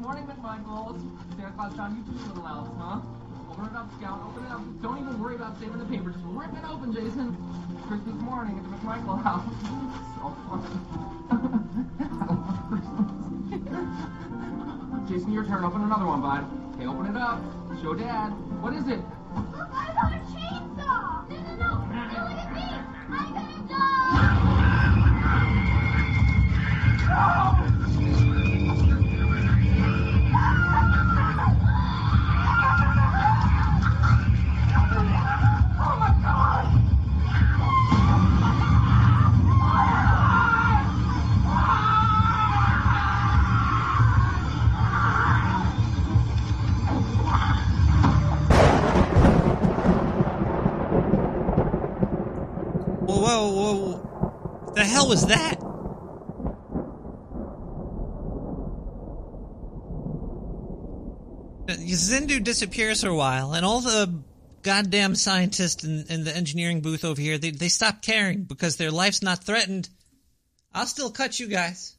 morning, McMichaels. Santa Claus found you two little elves, huh? Open it up, Scout. Open it up. Don't even worry about saving the paper. Just rip it open, Jason. Christmas morning at the McMichael house. so fun. Jason, your turn. Open another one, bud. Okay, open it up. Show Dad. What is it? Look, I got a chainsaw! No, no, no! No, look at me! I got a dog! Whoa, whoa. What the hell was that? Uh, Zindu disappears for a while, and all the goddamn scientists in, in the engineering booth over here, they, they stop caring because their life's not threatened. I'll still cut you guys.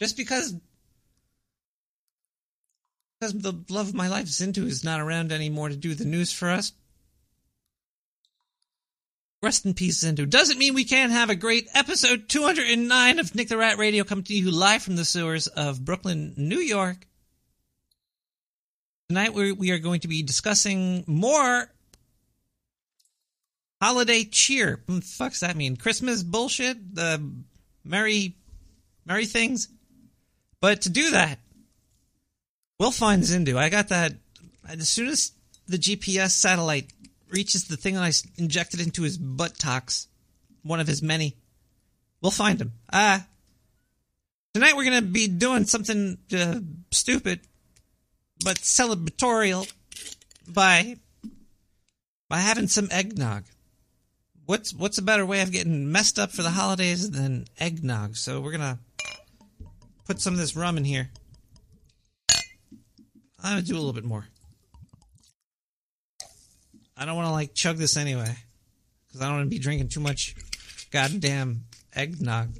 Just because. Because the love of my life, Zindu, is not around anymore to do the news for us. Rest in peace, Zindu. Doesn't mean we can't have a great episode 209 of Nick the Rat Radio coming to you live from the sewers of Brooklyn, New York. Tonight we we are going to be discussing more holiday cheer. Hmm, what the fuck's that mean? Christmas bullshit? The merry, merry things? But to do that, we'll find Zindu. I got that as soon as the GPS satellite reaches the thing I injected into his buttocks, one of his many. We'll find him. Ah. tonight we're gonna be doing something uh, stupid, but celebratorial by by having some eggnog. What's what's a better way of getting messed up for the holidays than eggnog? So we're gonna put some of this rum in here. I'm gonna do a little bit more. I don't want to like chug this anyway, because I don't want to be drinking too much goddamn eggnog.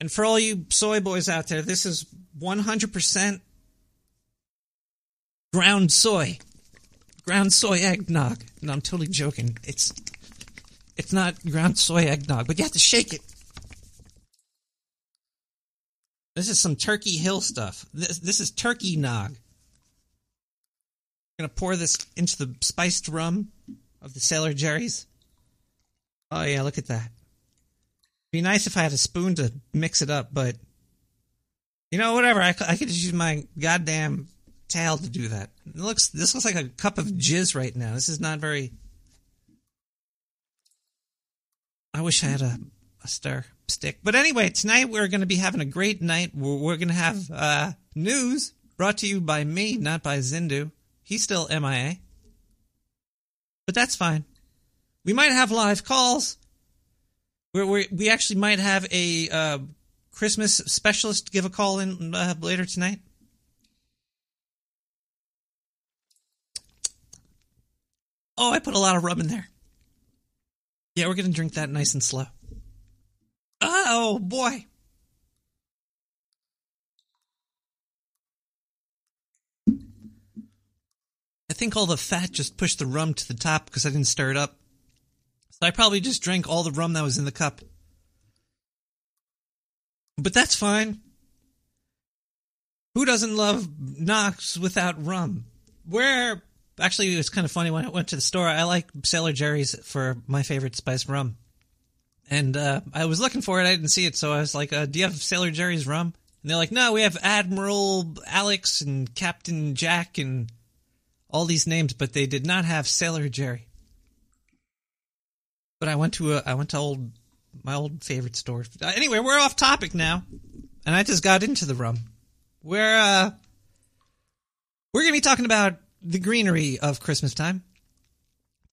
And for all you soy boys out there, this is 100% ground soy, ground soy eggnog. No, I'm totally joking. It's it's not ground soy eggnog, but you have to shake it. This is some Turkey Hill stuff. This this is turkey nog gonna pour this into the spiced rum of the Sailor Jerry's. Oh yeah, look at that. Be nice if I had a spoon to mix it up, but you know, whatever. I could just use my goddamn tail to do that. It looks. This looks like a cup of jizz right now. This is not very. I wish I had a, a stir stick. But anyway, tonight we're going to be having a great night. We're, we're going to have uh, news brought to you by me, not by Zindu. He's still MIA. But that's fine. We might have live calls. We're, we we actually might have a uh, Christmas specialist give a call in uh, later tonight. Oh, I put a lot of rum in there. Yeah, we're going to drink that nice and slow. Oh, boy. Think all the fat just pushed the rum to the top because I didn't stir it up. So I probably just drank all the rum that was in the cup. But that's fine. Who doesn't love Knox without rum? Where actually it was kind of funny when I went to the store. I like Sailor Jerry's for my favorite spiced rum, and uh, I was looking for it. I didn't see it, so I was like, uh, "Do you have Sailor Jerry's rum?" And they're like, "No, we have Admiral Alex and Captain Jack and all these names, but they did not have Sailor Jerry." But I went to a I went to old my old favorite store. Uh, Anyway, we're off topic now, and I just got into the rum. We're uh we're gonna be talking about the greenery of Christmas time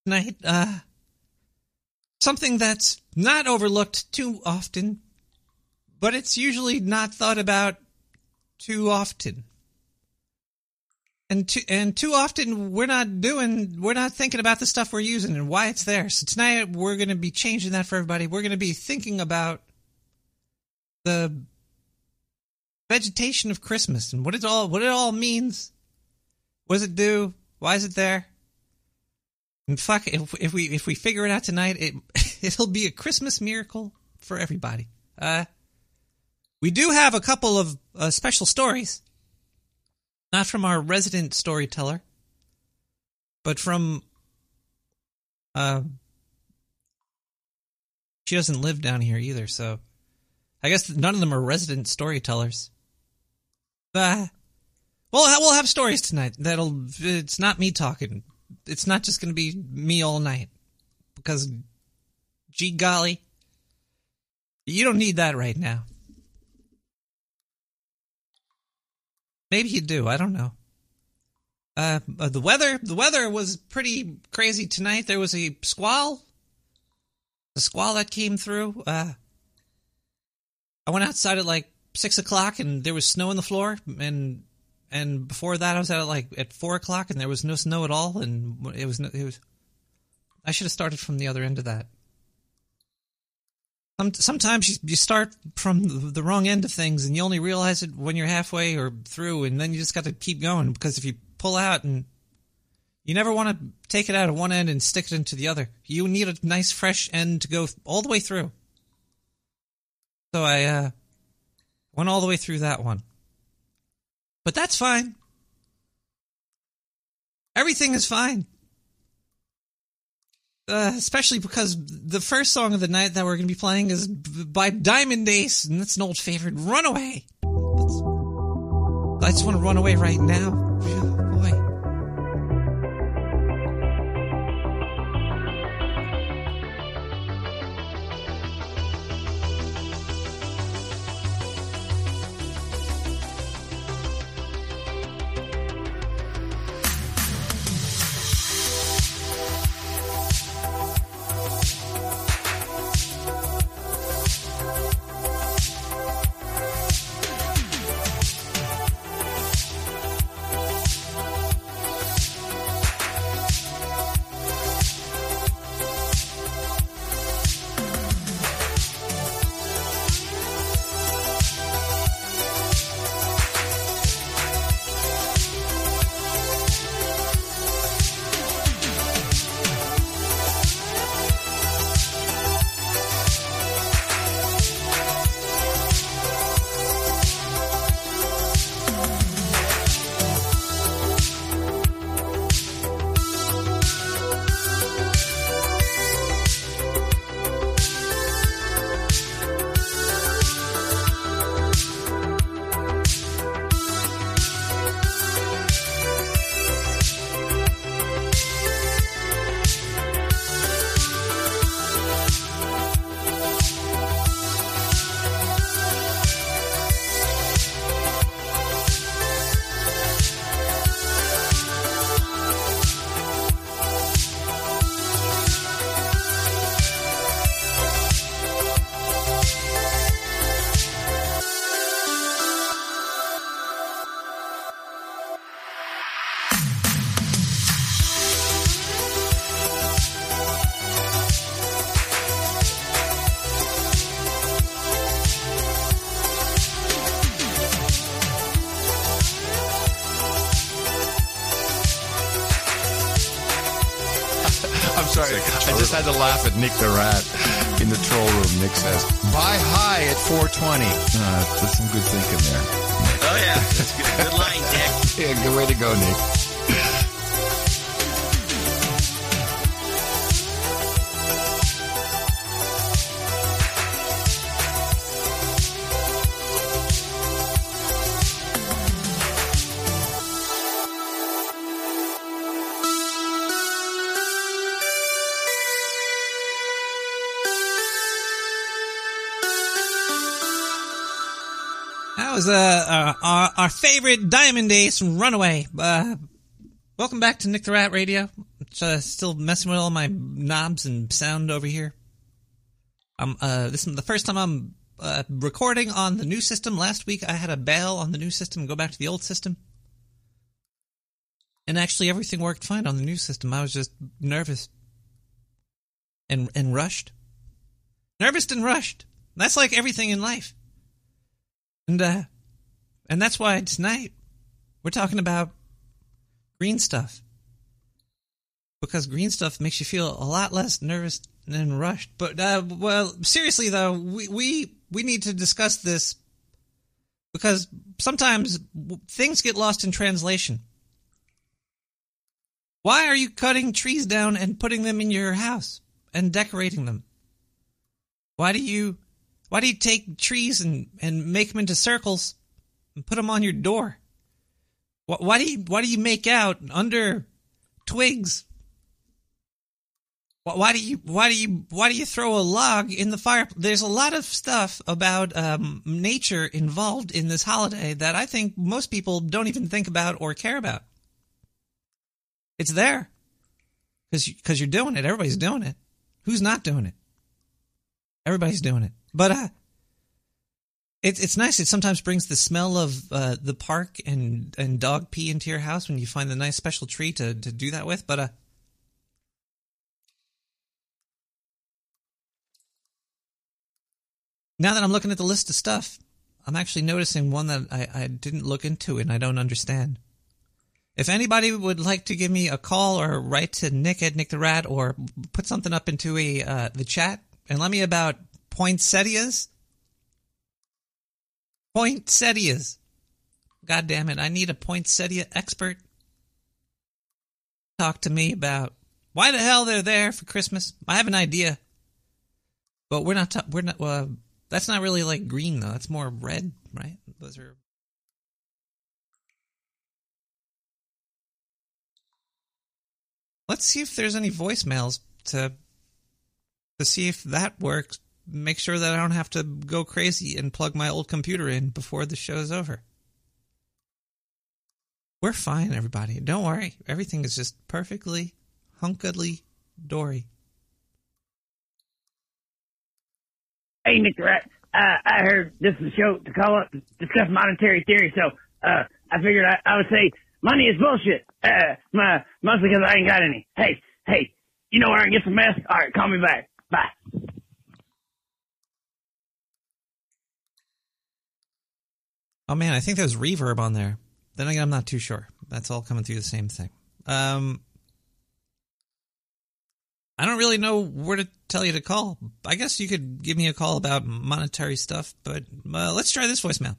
tonight. Uh, something that's not overlooked too often, but it's usually not thought about too often. And too, and too often we're not doing we're not thinking about the stuff we're using and why it's there. So tonight we're going to be changing that for everybody. We're going to be thinking about the vegetation of Christmas and what it all what it all means. What does it do? Why is it there? And fuck, if if we if we figure it out tonight, it it'll be a Christmas miracle for everybody. Uh, we do have a couple of uh, special stories, not from our resident storyteller, but from uh, she doesn't live down here either, so I guess none of them are resident storytellers. Uh, well, we'll have stories tonight. That'll. It's not me talking. It's not just going to be me all night, because, gee golly, you don't need that right now. Maybe you do. I don't know. Uh, uh, the weather. The weather was pretty crazy tonight. There was a squall. The squall that came through. Uh, I went outside at like six o'clock, and there was snow on the floor, and and before that, I was at like at four o'clock, and there was no snow at all, and it was it was. I should have started from the other end of that. Sometimes you, start from the wrong end of things, and you only realize it when you're halfway or through, and then you just got to keep going because if you pull out and you never want to take it out of one end and stick it into the other. You need a nice fresh end to go all the way through. So I uh, went all the way through that one. But that's fine. Everything is fine. Uh, especially because the first song of the night that we're going to be playing is by Diamond Ace, and that's an old favorite, Runaway. Let's, I just want to run away right now. Nick says, "Buy high at 420." Uh, there's some good thinking there. Oh yeah, that's good. Good line, Nick. yeah, good way to go, Nick. Favorite Diamond Ace Runaway. Uh, welcome back to Nick the Rat Radio. Uh, still messing with all my knobs and sound over here. Uh, this is the first time I'm uh, recording on the new system. Last week I had a bail on the new system go back to the old system. And actually everything worked fine on the new system. I was just nervous and and rushed. Nervous and rushed. That's like everything in life. And uh, And that's why tonight we're talking about green stuff. Because green stuff makes you feel a lot less nervous and rushed. But uh, well, seriously though, we we we need to discuss this because sometimes things get lost in translation. Why are you cutting trees down and putting them in your house and decorating them? Why do you why do you take trees and and make them into circles and put them on your door? Wh- Why do you why do you make out under twigs? Wh- Why do you why do you why do you throw a log in the fire? There's a lot of stuff about um, nature involved in this holiday that I think most people don't even think about or care about. It's there because because you're doing it. Everybody's doing it. Who's not doing it? Everybody's doing it. But uh, it's it's nice. It sometimes brings the smell of uh, the park and and dog pee into your house when you find the nice special tree to to do that with. But uh, now that I'm looking at the list of stuff, I'm actually noticing one that I, I didn't look into and I don't understand. If anybody would like to give me a call or write to Nick at Nick the Rat or put something up into a uh, the chat and let me about poinsettias. Poinsettias. God damn it! I need a poinsettia expert. Talk to me about why the hell they're there for Christmas. I have an idea, but we're not. Ta- we're not. Uh, that's not really like green though. That's more red, right? Those are. Let's see if there's any voicemails to to see if that works. Make sure that I don't have to go crazy and plug my old computer in before the show's over. We're fine, everybody. Don't worry. Everything is just perfectly hunkily dory. Hey, Nick the Rat. Uh, I heard this is a show to call up discuss monetary theory, so uh, I figured I, I would say money is bullshit. Uh, my, mostly because I ain't got any. Hey, hey, you know where I can get some meth? All right, call me back. Bye. Oh man, I think there's reverb on there. Then again, I'm not too sure. That's all coming through the same thing. Um, I don't really know where to tell you to call. I guess you could give me a call about monetary stuff, but uh, let's try this voicemail.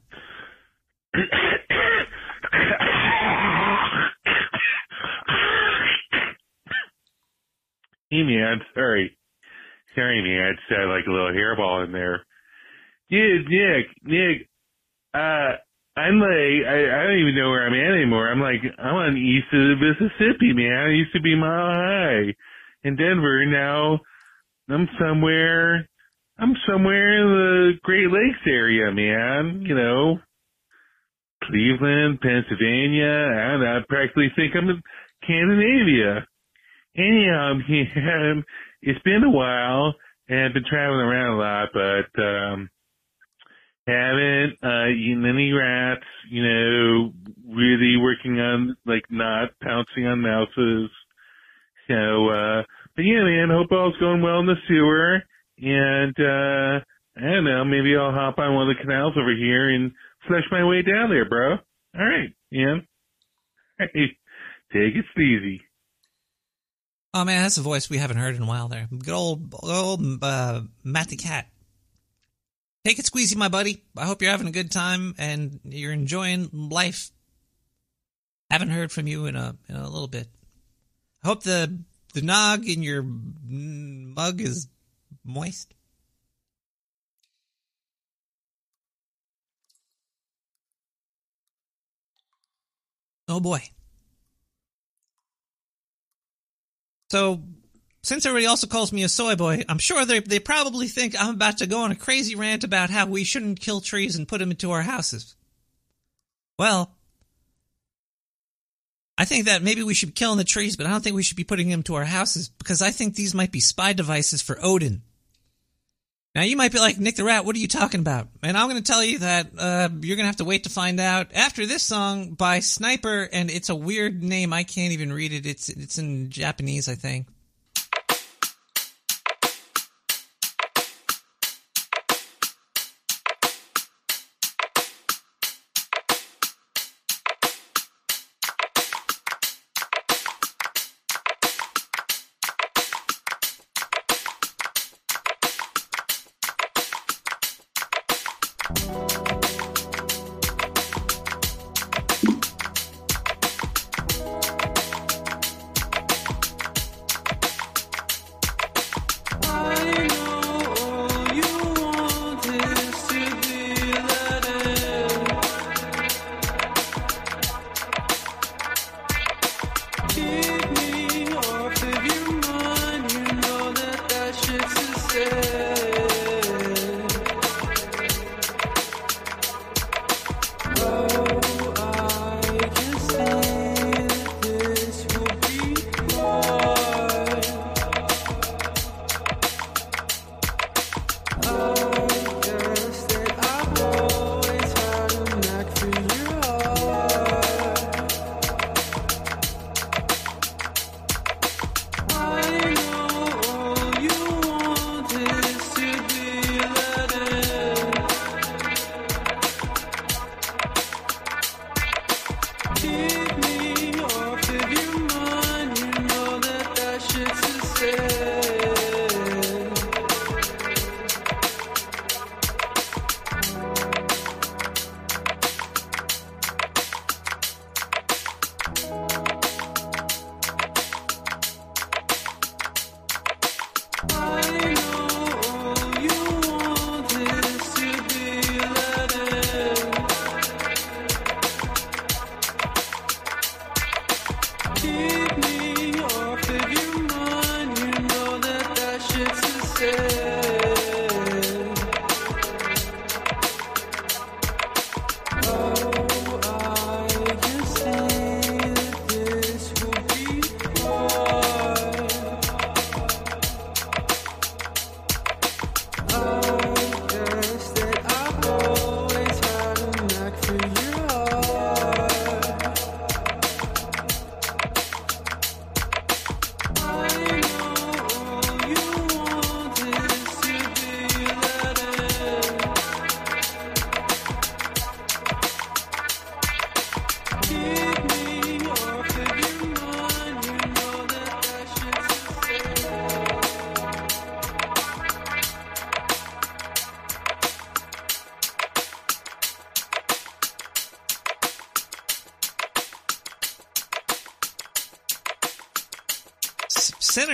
Hey man, sorry. Sorry man, I just had like a little hairball in there. Dude, Nick, Nick, uh, I'm like, I, I don't even know where I'm at anymore. I'm like, I'm on east of the Mississippi, man. I used to be mile high in Denver. Now I'm somewhere, I'm somewhere in the Great Lakes area, man. You know, Cleveland, Pennsylvania. I don't know. I practically think I'm in Scandinavia. Anyhow, man, it's been a while and I've been traveling around a lot, but, um, haven't, uh, eaten any rats, you know, really working on, like, not pouncing on mouses. So, uh, but yeah, man, hope all's going well in the sewer. And, uh, I don't know, maybe I'll hop on one of the canals over here and flush my way down there, bro. All right, man. Hey, take it easy. Oh man, that's a voice we haven't heard in a while. There, good old, old uh, Matt the Cat. Take it squeezy, my buddy. I hope you're having a good time and you're enjoying life. Haven't heard from you in a in a little bit. I hope the the nog in your mug is moist. Oh boy. So, since everybody also calls me a soy boy, I'm sure they they probably think I'm about to go on a crazy rant about how we shouldn't kill trees and put them into our houses. Well, I think that maybe we should be killing the trees, but I don't think we should be putting them to our houses because I think these might be spy devices for Odin. Now you might be like Nick the Rat, what are you talking about? And I'm going to tell you that uh, you're going to have to wait to find out after this song by Sniper, and it's a weird name. I can't even read it. It's it's in Japanese, I think.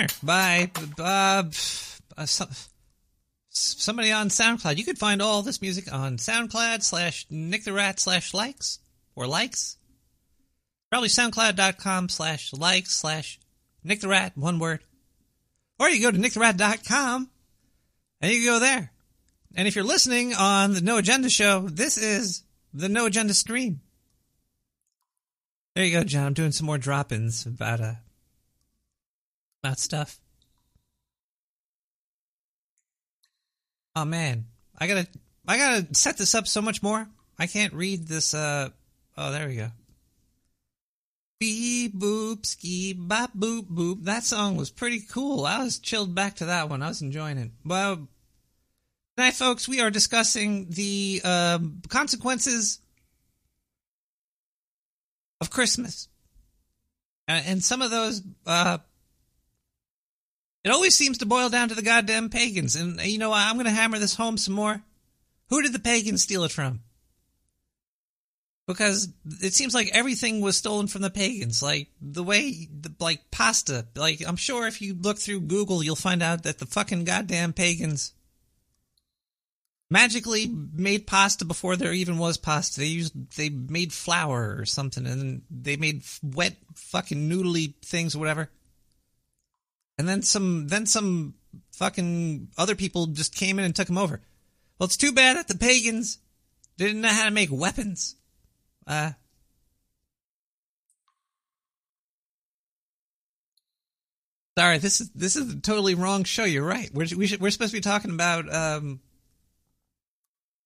S- Sinner by uh, uh, some, somebody on SoundCloud. You could find all this music on SoundCloud slash Nick the Rat slash likes or likes. Probably SoundCloud.com slash likes slash Nick the Rat, one word. Or you go to nicktherat.com and you go there. And if you're listening on the No Agenda show, this is the No Agenda stream. There you go, John. I'm doing some more drop ins about uh, about stuff. Oh man, I gotta I gotta set this up so much more. I can't read this. Uh oh, there we go. Beep boop ski bop boop boop. That song was pretty cool. I was chilled back to that one. I was enjoying it. Well, tonight, folks, we are discussing the uh, consequences of Christmas, uh, and some of those uh, it always seems to boil down to the goddamn pagans. And you know, I'm going to hammer this home some more. Who did the pagans steal it from? Because it seems like everything was stolen from the pagans. Like the way, the, like pasta. Like I'm sure if you look through Google, you'll find out that the fucking goddamn pagans magically made pasta before there even was pasta. They used, they made flour or something, and they made wet fucking noodly things whatever and then some then some fucking other people just came in and took them over. Well, it's too bad that the pagans didn't know how to make weapons. Uh Sorry, this is this is the totally wrong show. You're right. We're we should, we're supposed to be talking about um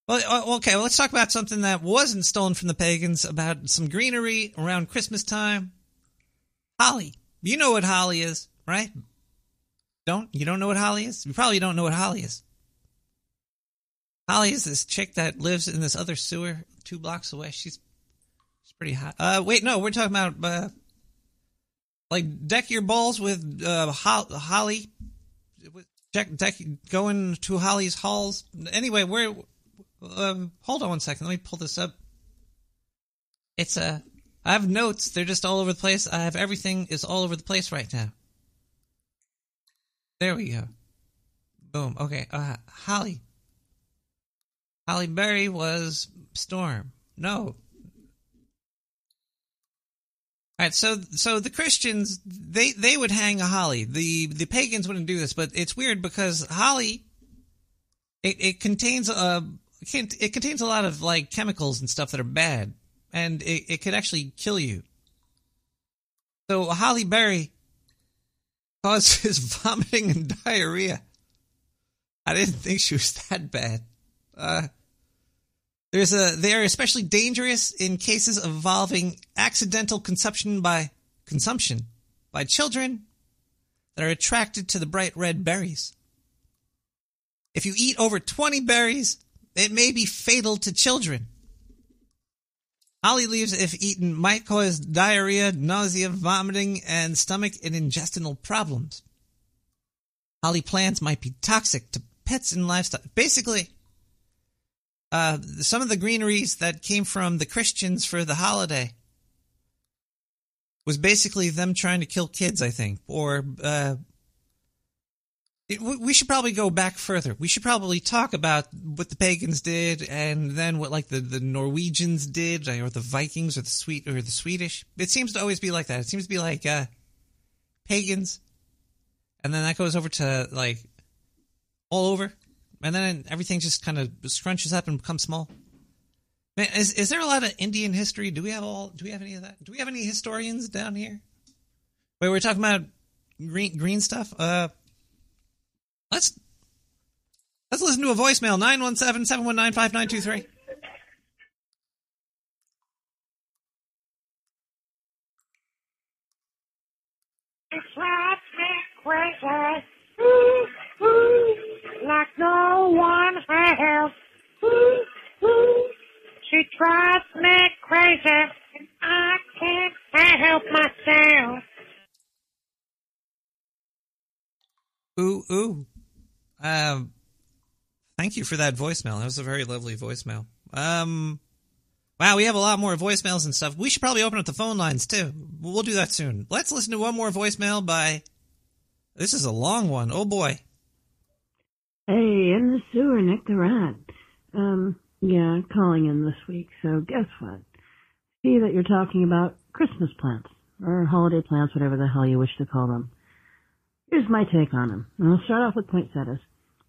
well, okay, well, let's talk about something that wasn't stolen from the pagans about some greenery around Christmas time. Holly. You know what holly is, right? Don't you don't know what Holly is? You probably don't know what Holly is. Holly is this chick that lives in this other sewer two blocks away. She's she's pretty hot. Uh, wait, no, we're talking about uh, like deck your balls with uh, Holly. Deck, deck going to Holly's halls. Anyway, we're Um, hold on one second. Let me pull this up. It's a. I have notes. They're just all over the place. I have everything is all over the place right now. There we go. Boom. Okay. Uh, Holly. Halle Berry was Storm. No. All right, so so the Christians they they would hang a holly. The the pagans wouldn't do this, but it's weird because holly it, it contains a it contains a lot of like chemicals and stuff that are bad, and it, it could actually kill you. So holly berry causes vomiting and diarrhea. I didn't think she was that bad. Uh, there's a they are especially dangerous in cases involving accidental consumption by consumption by children that are attracted to the bright red berries. If you eat over 20 berries, it may be fatal to children. Holly leaves, if eaten, might cause diarrhea, nausea, vomiting, and stomach and intestinal problems. Holly plants might be toxic to pets and livestock. Basically, uh, some of the greeneries that came from the Christians for the holiday was basically them trying to kill kids, I think. Or uh, it, we should probably go back further. We should probably talk about what the pagans did, and then what like the, the Norwegians did, or the Vikings, or the sweet or the Swedish. It seems to always be like that. It seems to be like uh, pagans, and then that goes over to like all over and then everything just kind of scrunches up and becomes small. Man, is is there a lot of Indian history? Do we have all? Do we have any of that? Do we have any historians down here? Wait, we're talking about green green stuff. Uh, let's let's listen to a voicemail 917-719-5923. It's drives me crazy. Ooh, ooh, like no one else. Ooh, ooh, she drives me crazy, and I can't help myself. Ooh ooh. Um, thank you for that voicemail. That was a very lovely voicemail. Um, wow, we have a lot more voicemails and stuff. We should probably open up the phone lines too. We'll do that soon. Let's listen to one more voicemail by. This is a long one. Oh boy. Hey, in the sewer, Nick the Rat. Um, yeah, calling in this week, so guess what? See that you're talking about Christmas plants, or holiday plants, whatever the hell you wish to call them. Here's my take on them. And I'll start off with poinsettias.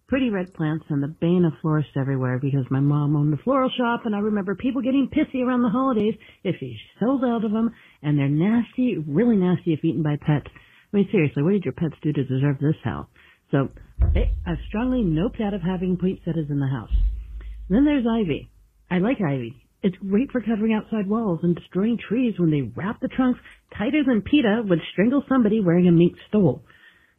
Pretty red plants and the bane of florists everywhere because my mom owned a floral shop and I remember people getting pissy around the holidays if she sold out of them and they're nasty, really nasty if eaten by pets. I mean, seriously, what did your pets do to deserve this hell? So, I've strongly noped out of having poinsettias in the house. Then there's ivy. I like ivy. It's great for covering outside walls and destroying trees when they wrap the trunks tighter than PETA would strangle somebody wearing a mink stole.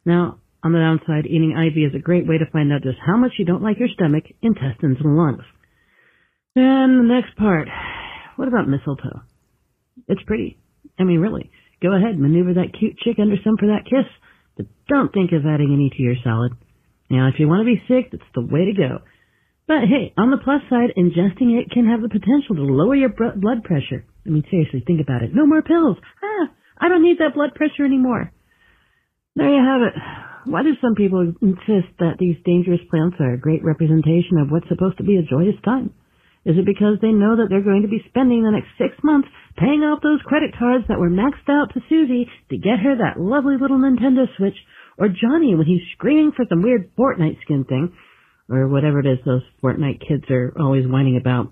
Now, on the downside, eating ivy is a great way to find out just how much you don't like your stomach, intestines, and lungs. And the next part. What about mistletoe? It's pretty. I mean, really. Go ahead, maneuver that cute chick under some for that kiss, but don't think of adding any to your salad. Now, if you want to be sick, that's the way to go. But hey, on the plus side, ingesting it can have the potential to lower your blood pressure. I mean, seriously, think about it. No more pills. Ah, I don't need that blood pressure anymore. There you have it. Why do some people insist that these dangerous plants are a great representation of what's supposed to be a joyous time? Is it because they know that they're going to be spending the next six months paying off those credit cards that were maxed out to Susie to get her that lovely little Nintendo Switch, or Johnny when he's screaming for some weird Fortnite skin thing, or whatever it is those Fortnite kids are always whining about?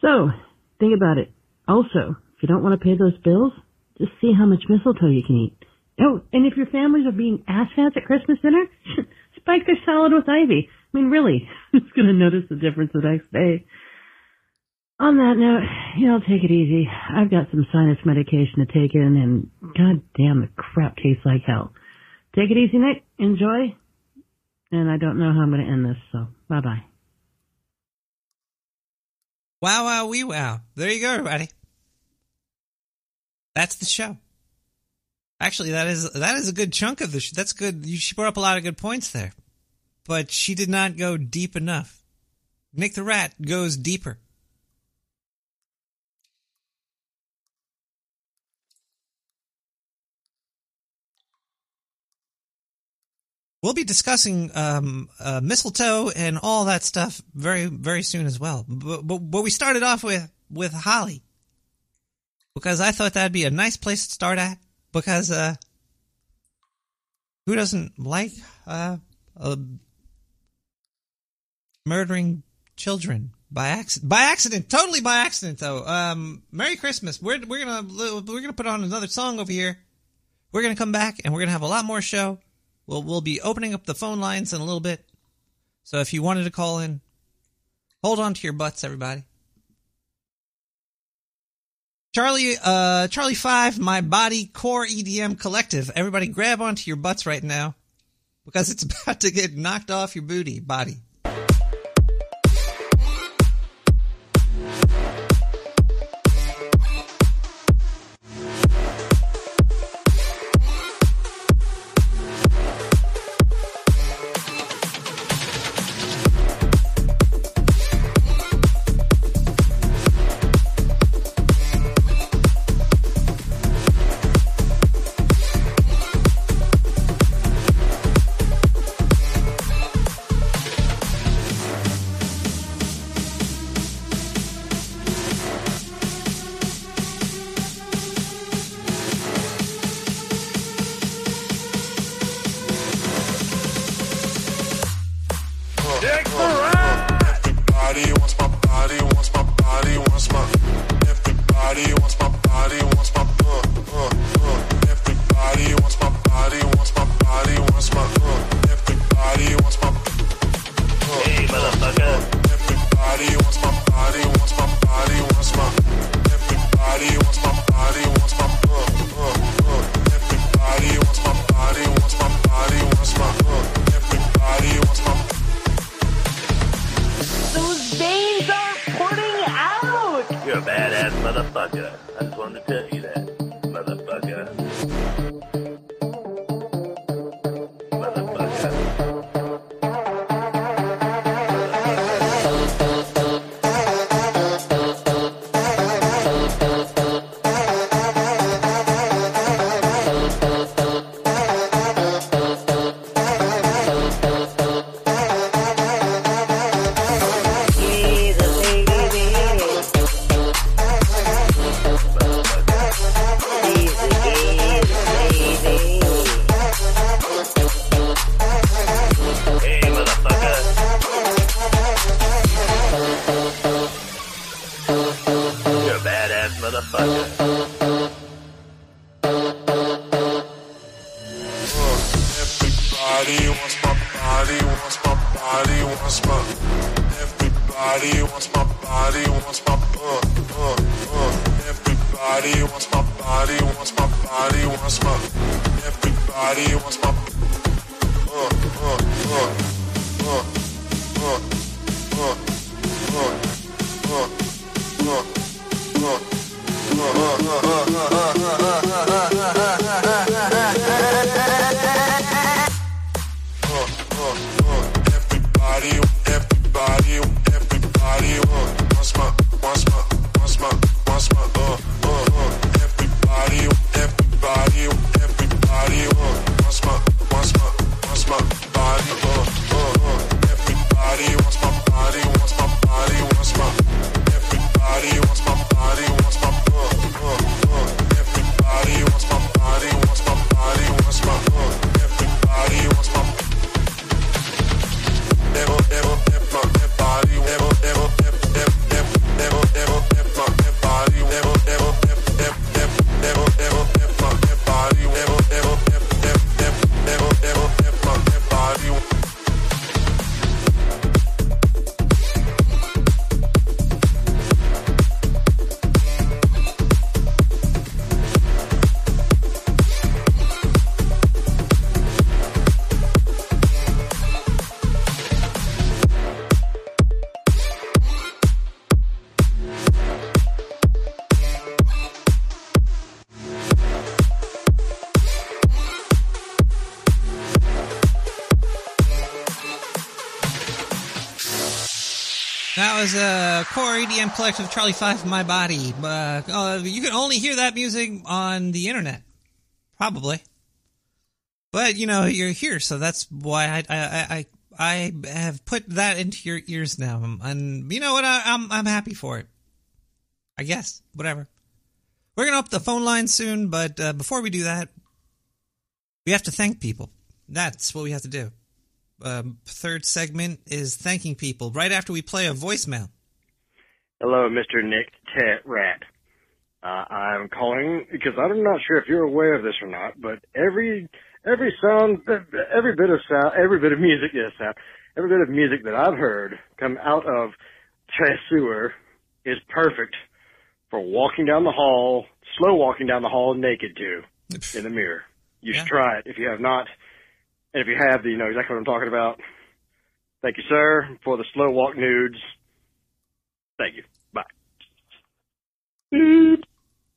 So, think about it. Also, if you don't want to pay those bills, just see how much mistletoe you can eat. Oh, and if your families are being asshats at Christmas dinner, spike their salad with ivy. I mean, really, who's going to notice the difference the next day? On that note, you know, take it easy. I've got some sinus medication to take in, and god damn, the crap tastes like hell. Take it easy, Nick. Enjoy. And I don't know how I'm going to end this, so bye bye. Wow, wow, wee wow. There you go, everybody. That's the show. Actually, that is that is a good chunk of the show. That's good. She brought up a lot of good points there, but she did not go deep enough. Nick the Rat goes deeper. We'll be discussing um, uh, mistletoe and all that stuff very, very soon as well. But, but, but we started off with with Holly because I thought that'd be a nice place to start at. Because uh, who doesn't like uh, uh, murdering children by accident? By accident, totally by accident, though. Um, Merry Christmas. We're we're gonna we're gonna put on another song over here. We're gonna come back and we're gonna have a lot more show. We'll we'll be opening up the phone lines in a little bit. So if you wanted to call in, hold on to your butts, everybody. Charlie, uh, Charlie Five, my body core EDM collective. Everybody, grab onto your butts right now, because it's about to get knocked off your booty body. Wants my body, wants my body, wants my. Everybody wants my body, wants my. Uh, uh, uh. Everybody wants my body, wants my body, wants my. Everybody wants my. Uh, uh, uh, uh, uh, uh, uh, uh, uh, uh, uh, uh, uh, uh, uh, Everybody, was a core EDM collective, Charlie Five, My Body. Uh, uh, you can only hear that music on the internet, probably. But you know you're here, so that's why I I I, I have put that into your ears now, and you know what? I, I'm I'm happy for it. I guess whatever. We're gonna up the phone line soon, but uh, before we do that, we have to thank people. That's what we have to do. Um, third segment is thanking people right after we play a voicemail. Hello, Mr. Nick the Rat. Uh, I'm calling because I'm not sure if you're aware of this or not, but every every sound, every bit of sound, every bit of music, yes, sound, every bit of music that I've heard come out of Sewer is perfect for walking down the hall, slow walking down the hall naked to in the mirror. You should try it if you have not. And if you have, you know exactly what I'm talking about. Thank you, sir, for the slow walk nudes. Thank you. Bye.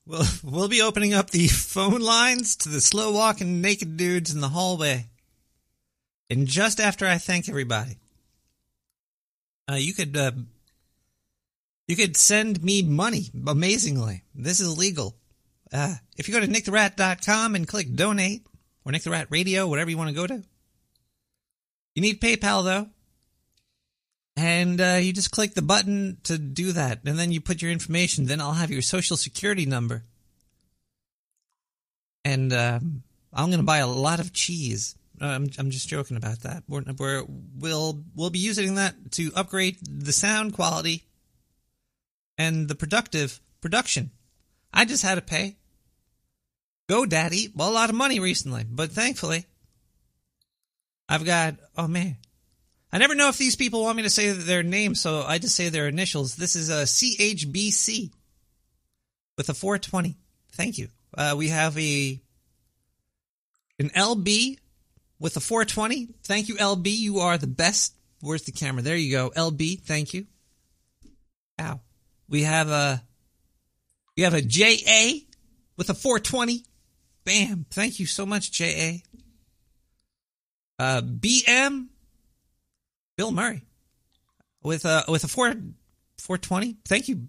We'll, we'll be opening up the phone lines to the slow walking naked dudes in the hallway. And just after I thank everybody, uh, you could uh, you could send me money. Amazingly, this is legal. Uh, if you go to nicktherat.com and click donate or Nick the Rat Radio, whatever you want to go to, you need PayPal though. And uh, you just click the button to do that, and then you put your information. Then I'll have your social security number, and um, I'm going to buy a lot of cheese. Uh, I'm I'm just joking about that. We're, we're we'll we'll be using that to upgrade the sound quality and the productive production. I just had to pay GoDaddy well, a lot of money recently, but thankfully I've got oh man. I never know if these people want me to say their name, so I just say their initials. This is a CHBC with a 420. Thank you. Uh, we have a an LB with a 420. Thank you, LB. You are the best. Where's the camera? There you go, LB. Thank you. Ow. We have a we have a JA with a 420. Bam. Thank you so much, JA. Uh, BM Bill Murray with a with a 4 420. Thank you.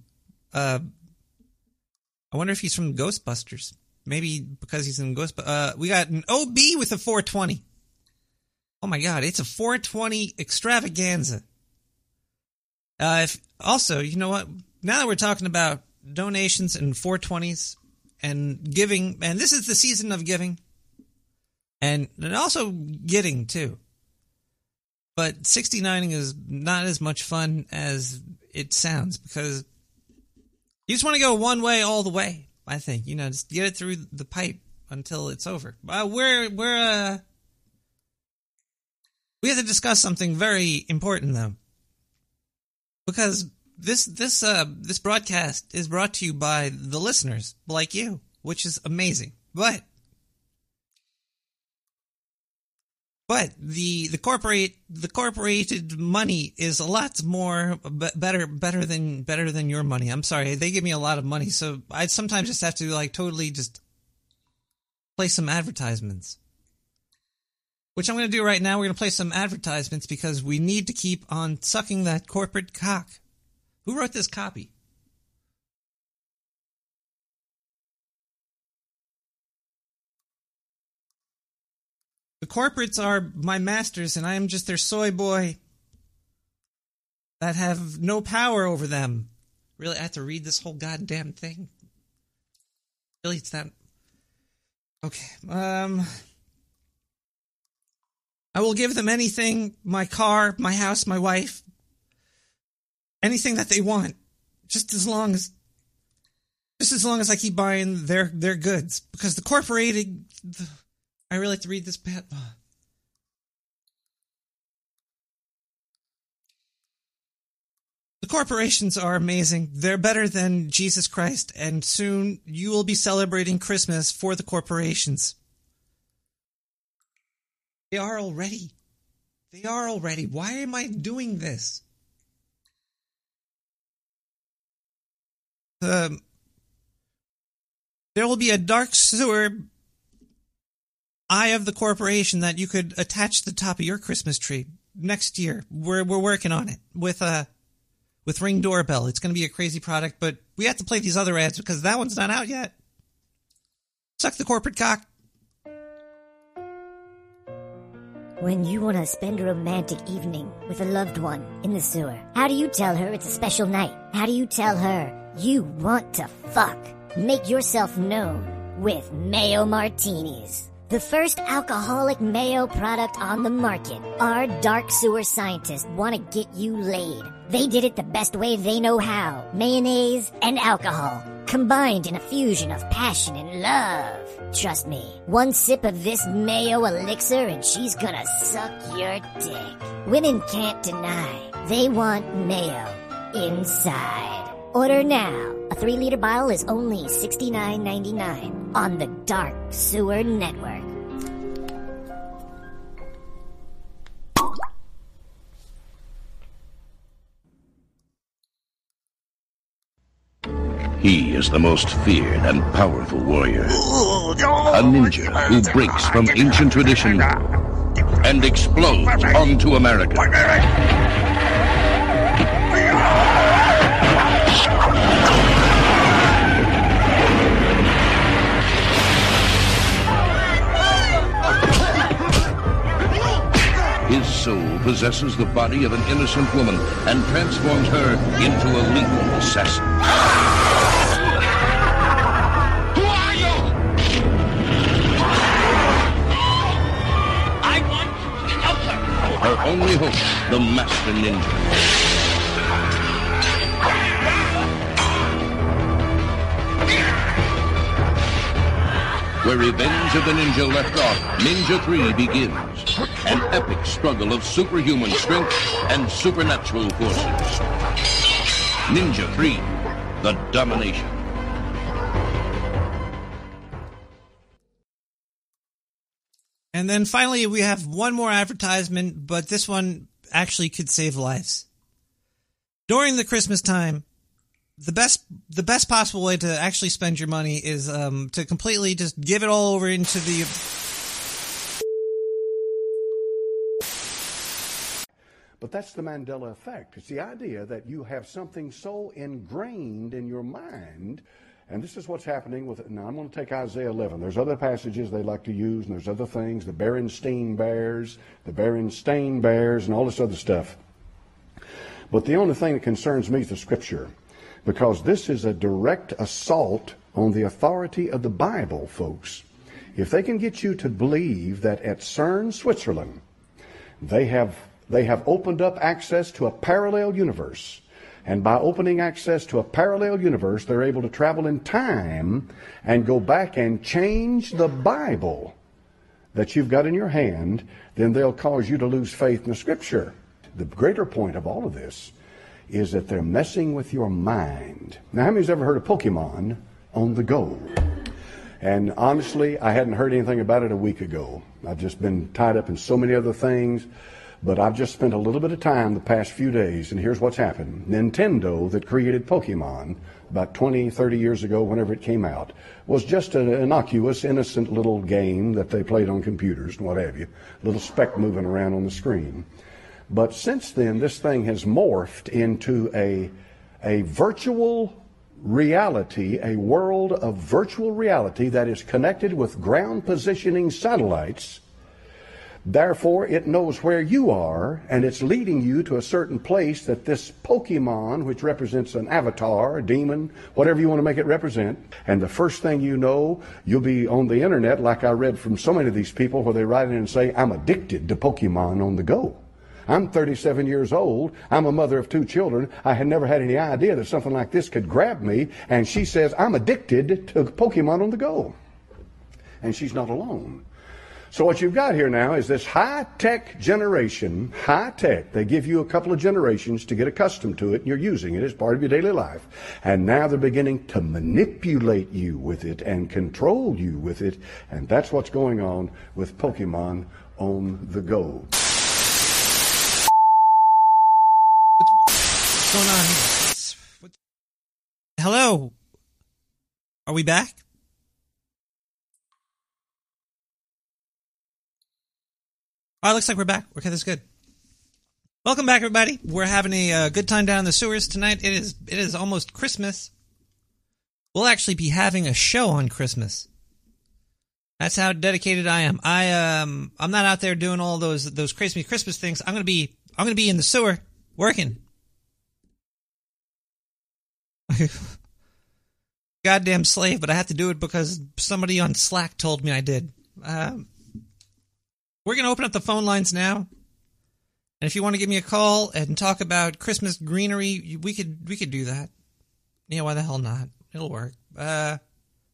Uh, I wonder if he's from Ghostbusters. Maybe because he's in Ghost. Uh, we got an OB with a 420. Oh my God! It's a 420 extravaganza. Uh, if also, you know what? Now that we're talking about donations and 420s and giving, and this is the season of giving, and and also getting too. But 69ing is not as much fun as it sounds because you just want to go one way all the way. I think you know, just get it through the pipe until it's over. Uh, we're we're uh, we have to discuss something very important though, because this this uh this broadcast is brought to you by the listeners like you, which is amazing. But but the the corporate the corporated money is a lot more better better than better than your money. I'm sorry, they give me a lot of money, so I sometimes just have to like totally just play some advertisements. Which I'm going to do right now. We're going to play some advertisements because we need to keep on sucking that corporate cock. Who wrote this copy? The corporates are my masters, and I am just their soy boy that have no power over them. Really, I have to read this whole goddamn thing. Really, it's that. Okay. Um. I will give them anything my car, my house, my wife, anything that they want. Just as long as. Just as long as I keep buying their, their goods. Because the corporated. The, I really have to read this bit. The corporations are amazing. They're better than Jesus Christ, and soon you will be celebrating Christmas for the corporations. They are already. They are already. Why am I doing this? Um, there will be a dark sewer eye of the corporation that you could attach to the top of your Christmas tree next year. We're we're working on it with uh with Ring Doorbell. It's going to be a crazy product, but we have to play these other ads because that one's not out yet. Suck the corporate cock. When you want to spend a romantic evening with a loved one in the sewer, how do you tell her it's a special night? How do you tell her you want to fuck? Make yourself known with Mayo Martinis. The first alcoholic mayo product on the market. Our dark sewer scientists want to get you laid. They did it the best way they know how. Mayonnaise and alcohol. Combined in a fusion of passion and love. Trust me, one sip of this mayo elixir and she's gonna suck your dick. Women can't deny. They want mayo inside. Order now. A three liter bottle is only $69.99 on the Dark Sewer Network. He is the most feared and powerful warrior. A ninja who breaks from ancient tradition and explodes onto America. Soul possesses the body of an innocent woman and transforms her into a lethal assassin. Who are you? I want to help her. Her only hope, the Master Ninja. Where Revenge of the Ninja left off, Ninja 3 begins. An epic struggle of superhuman strength and supernatural forces. Ninja 3, The Domination. And then finally, we have one more advertisement, but this one actually could save lives. During the Christmas time, the best the best possible way to actually spend your money is um, to completely just give it all over into the But that's the Mandela effect. It's the idea that you have something so ingrained in your mind, and this is what's happening with it. Now, I'm going to take Isaiah 11. There's other passages they like to use, and there's other things, the Berenstein Bears, the Berenstain Bears, and all this other stuff. But the only thing that concerns me is the Scripture, because this is a direct assault on the authority of the Bible, folks. If they can get you to believe that at CERN, Switzerland, they have they have opened up access to a parallel universe. And by opening access to a parallel universe, they're able to travel in time and go back and change the Bible that you've got in your hand, then they'll cause you to lose faith in the scripture. The greater point of all of this is that they're messing with your mind. Now, how many's ever heard of Pokemon on the go? And honestly, I hadn't heard anything about it a week ago. I've just been tied up in so many other things. But I've just spent a little bit of time the past few days, and here's what's happened. Nintendo, that created Pokemon about 20, 30 years ago, whenever it came out, was just an innocuous, innocent little game that they played on computers and what have you. Little speck moving around on the screen. But since then, this thing has morphed into a, a virtual reality, a world of virtual reality that is connected with ground positioning satellites. Therefore, it knows where you are, and it's leading you to a certain place that this Pokemon, which represents an avatar, a demon, whatever you want to make it represent, and the first thing you know, you'll be on the internet, like I read from so many of these people, where they write in and say, I'm addicted to Pokemon on the go. I'm 37 years old. I'm a mother of two children. I had never had any idea that something like this could grab me. And she says, I'm addicted to Pokemon on the go. And she's not alone. So what you've got here now is this high-tech generation, high-tech. They give you a couple of generations to get accustomed to it, and you're using it as part of your daily life. And now they're beginning to manipulate you with it and control you with it, and that's what's going on with Pokemon on the go. What's going on? Hello. Are we back? Oh, looks like we're back. Okay, that's good. Welcome back, everybody. We're having a uh, good time down in the sewers tonight. It is it is almost Christmas. We'll actually be having a show on Christmas. That's how dedicated I am. I um I'm not out there doing all those those crazy Christmas things. I'm gonna be I'm gonna be in the sewer working. Goddamn slave, but I have to do it because somebody on Slack told me I did. Um, we're gonna open up the phone lines now. And if you want to give me a call and talk about Christmas greenery, we could we could do that. Yeah, why the hell not? It'll work. Uh,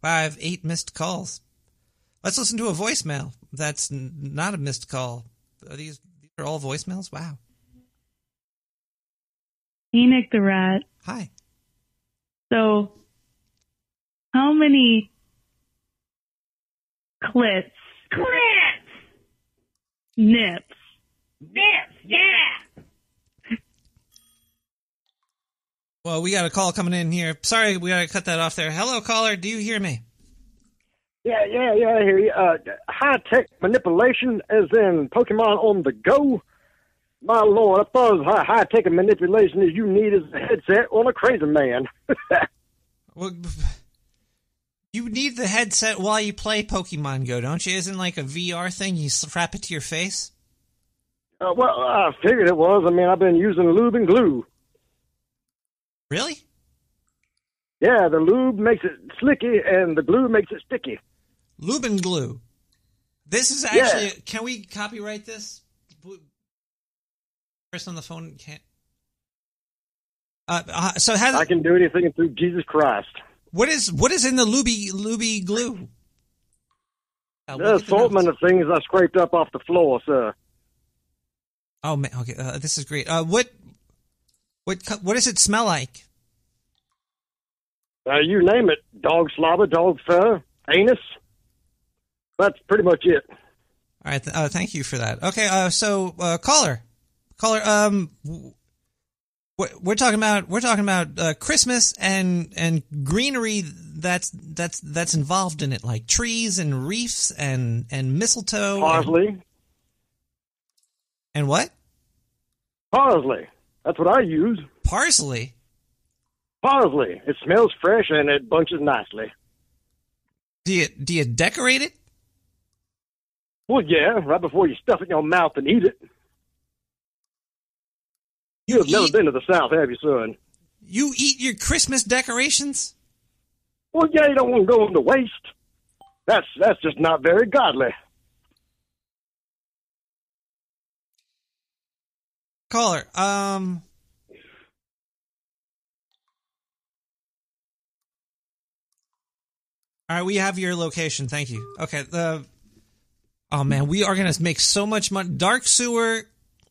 five, eight missed calls. Let's listen to a voicemail. That's n- not a missed call. Are these these are all voicemails. Wow. Hey, Nick the Rat. Hi. So, how many clits, Clits! Nips, Nips, yeah! Well, we got a call coming in here. Sorry, we got to cut that off there. Hello, caller. Do you hear me? Yeah, yeah, yeah, I hear you. Uh, high tech manipulation, as in Pokemon on the go. My lord, I thought as high, high tech manipulation as you need is a headset on a crazy man. Well, you need the headset while you play Pokemon Go, don't you? Isn't like a VR thing? You strap it to your face. uh, well, I figured it was. I mean, I've been using lube and glue. Really? Yeah, the lube makes it slicky and the glue makes it sticky. Lube and glue. This is Yeah. actually. Can we copyright this? Person on the phone can't. Uh, uh, so has I can do anything through Jesus Christ. What is what is in the luby luby glue? Uh, The assortment of things I scraped up off the floor, sir. Oh man, okay, uh, this is great. Uh, what what what does it smell like? Uh, you name it. Dog slobber, dog fur, anus. That's pretty much it. All right, th- uh, thank you for that. Okay, uh, so uh, caller, caller, um, we're- we're talking about we're talking about uh, Christmas and and greenery that's that's that's involved in it, like trees and reefs and and mistletoe. and- Parsley. and what? Parsley. That's what I use. Parsley. Parsley. It smells fresh and it bunches nicely. Do you do you decorate it? Well, yeah, right before you stuff it in your mouth and eat it. You, have never been to the South, have you, son? You eat your Christmas decorations? Well, yeah, you don't want to go into waste. That's that's just not very godly. Caller, um. All right, we have your location. Thank you. Okay, the. Oh man, we are gonna make so much money. Dark sewer,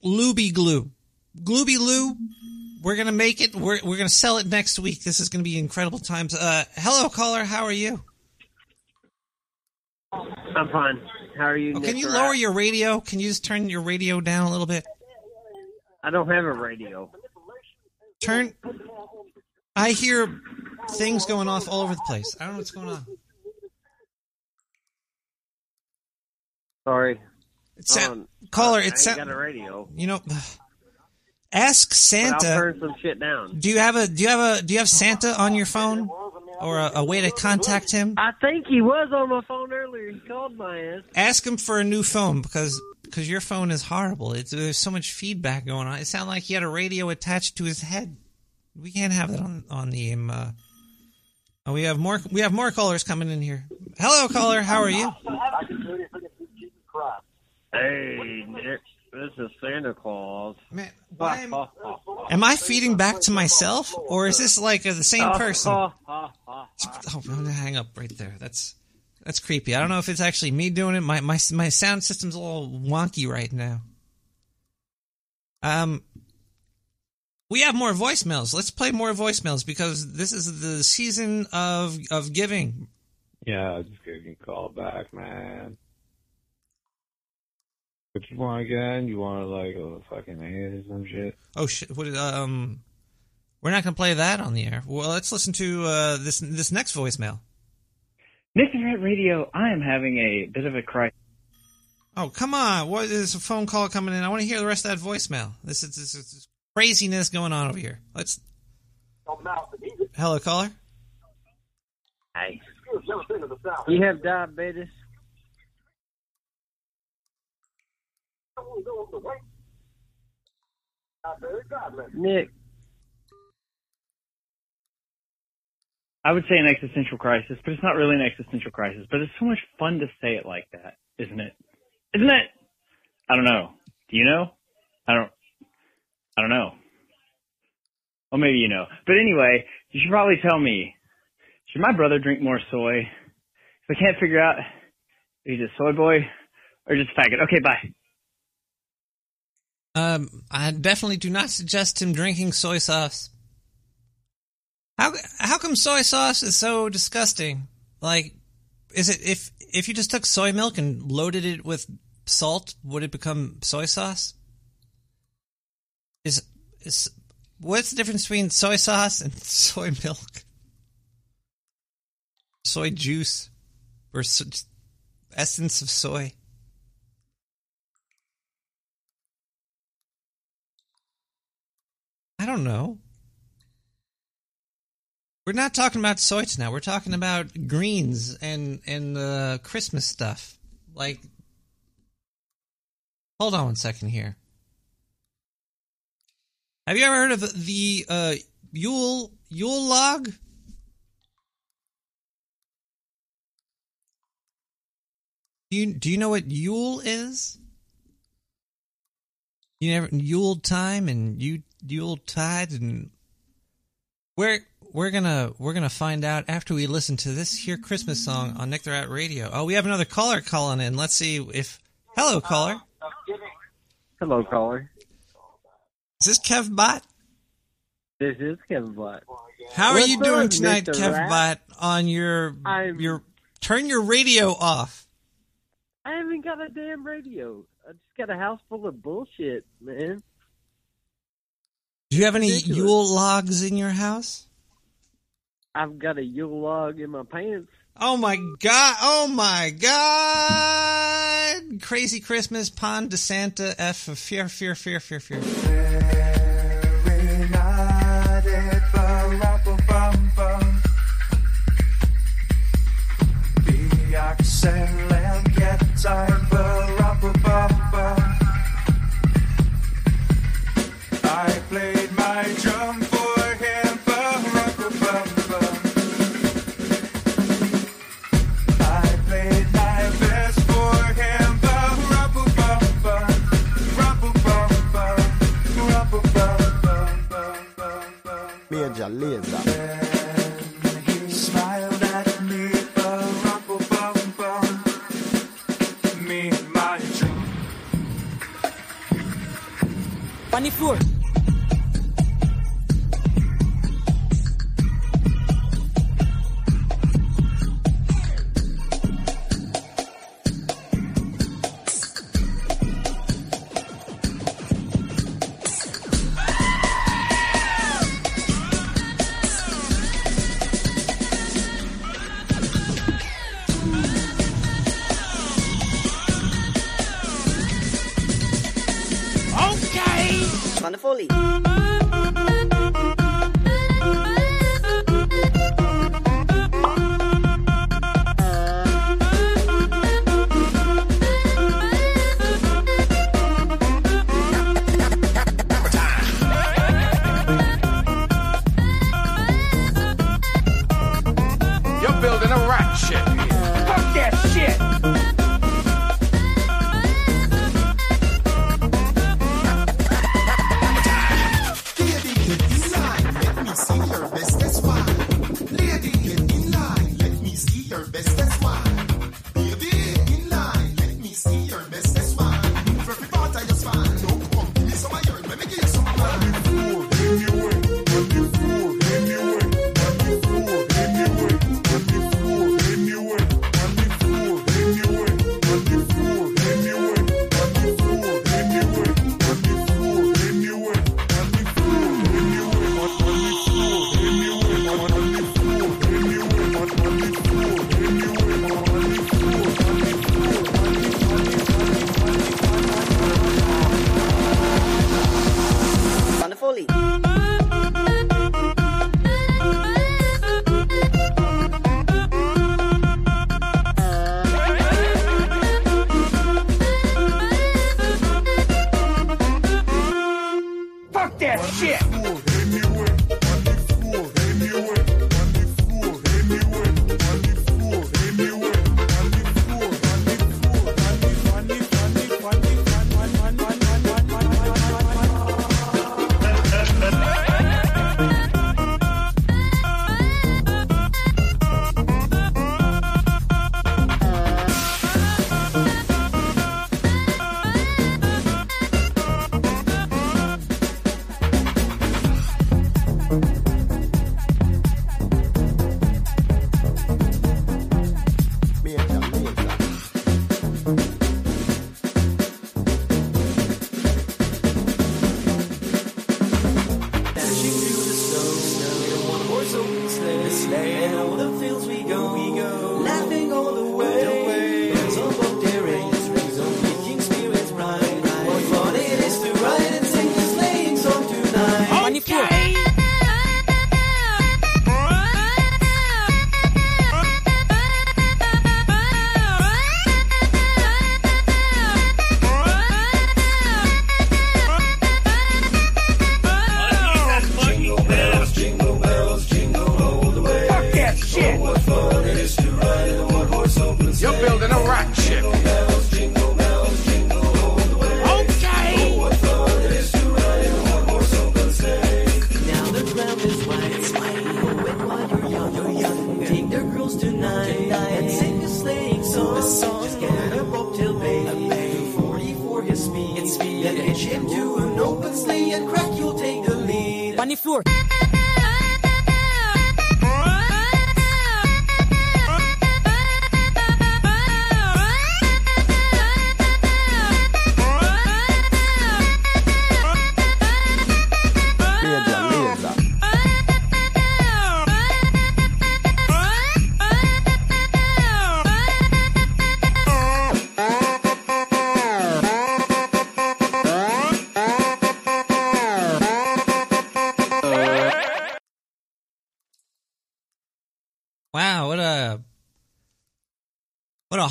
Looby glue, Glooby Loo. We're gonna make it. We're we're gonna sell it next week. This is gonna be incredible times. Uh, hello, caller. How are you? I'm fine. How are you? Oh, can you lower your radio? Can you just turn your radio down a little bit? I don't have a radio. Turn. I hear things going off all over the place. I don't know what's going on. Sorry. It's Um, caller, I it's ain't sa- got a radio. You know, ask But I'll Santa. turn some shit down. Do you have a do you have a do you have Santa on your phone or a, a way to contact him? I think he was on my phone earlier. He called my ass. Ask him for a new phone because because your phone is horrible. It's, there's so much feedback going on. It sounded like he had a radio attached to his head. We can't have that on on the um, uh, oh, we have more we have more callers coming in here. Hello, caller. How are you? Hey, Nick. This is Santa Claus. Man, why Am I feeding back to myself or is this like uh, the same person? Oh, I'm gonna hang up right there. That's that's creepy. I don't know if it's actually me doing it. My my my sound system's a little wonky right now. Um, we have more voicemails. Let's play more voicemails because this is the season of of giving. Yeah, just give me a call back, man. What you want again? You want to like a fucking A or some shit? Oh shit! What? Um, we're not gonna play that on the air. Well, let's listen to uh, this this next voicemail. Nick the Rat Radio, I am having a bit of a crisis. Oh, come on. What is a phone call coming in? I want to hear the rest of that voicemail. This is, this is craziness going on over here. Let's. Hello, caller. Hey. You have diabetes? Nick. I would say an existential crisis, but it's not really an existential crisis. But it's so much fun to say it like that, isn't it? Isn't it? I don't know. Do you know? I don't. I don't know. Well, maybe you know. But anyway, you should probably tell me. Should my brother drink more soy? If I can't figure out he's a soy boy or just faggot. Okay, bye. Um, I definitely do not suggest him drinking soy sauce. How how come soy sauce is so disgusting? Like, is it if if you just took soy milk and loaded it with salt, would it become soy sauce? Is is what's the difference between soy sauce and soy milk? Soy juice or essence of soy? I don't know. We're not talking about soy now. We're talking about greens and and uh, Christmas stuff. Like, hold on one second here. Have you ever heard of the uh, Yule Yule log? Do you do you know what Yule is? You never Yule time and you Yule tide and we're we're gonna we're gonna find out after we listen to this here Christmas song on Nick the Rat Radio. Oh, we have another caller calling in. Let's see if hello caller. Hello, caller. Is this Kev Bot? This is Kevin Blatt. How are you doing up, tonight. Kev Rat? Bot? On your your turn your radio off. I haven't got a damn radio. I just got a house full of bullshit, man. Do you have any Ridiculous. Yule logs in your house? I've got a Yule log in my pants. Oh my god! Oh my god! Crazy Christmas, Pond de Santa, F of fear, fear, fear, fear, fear. I Major Lazer. He On the foley.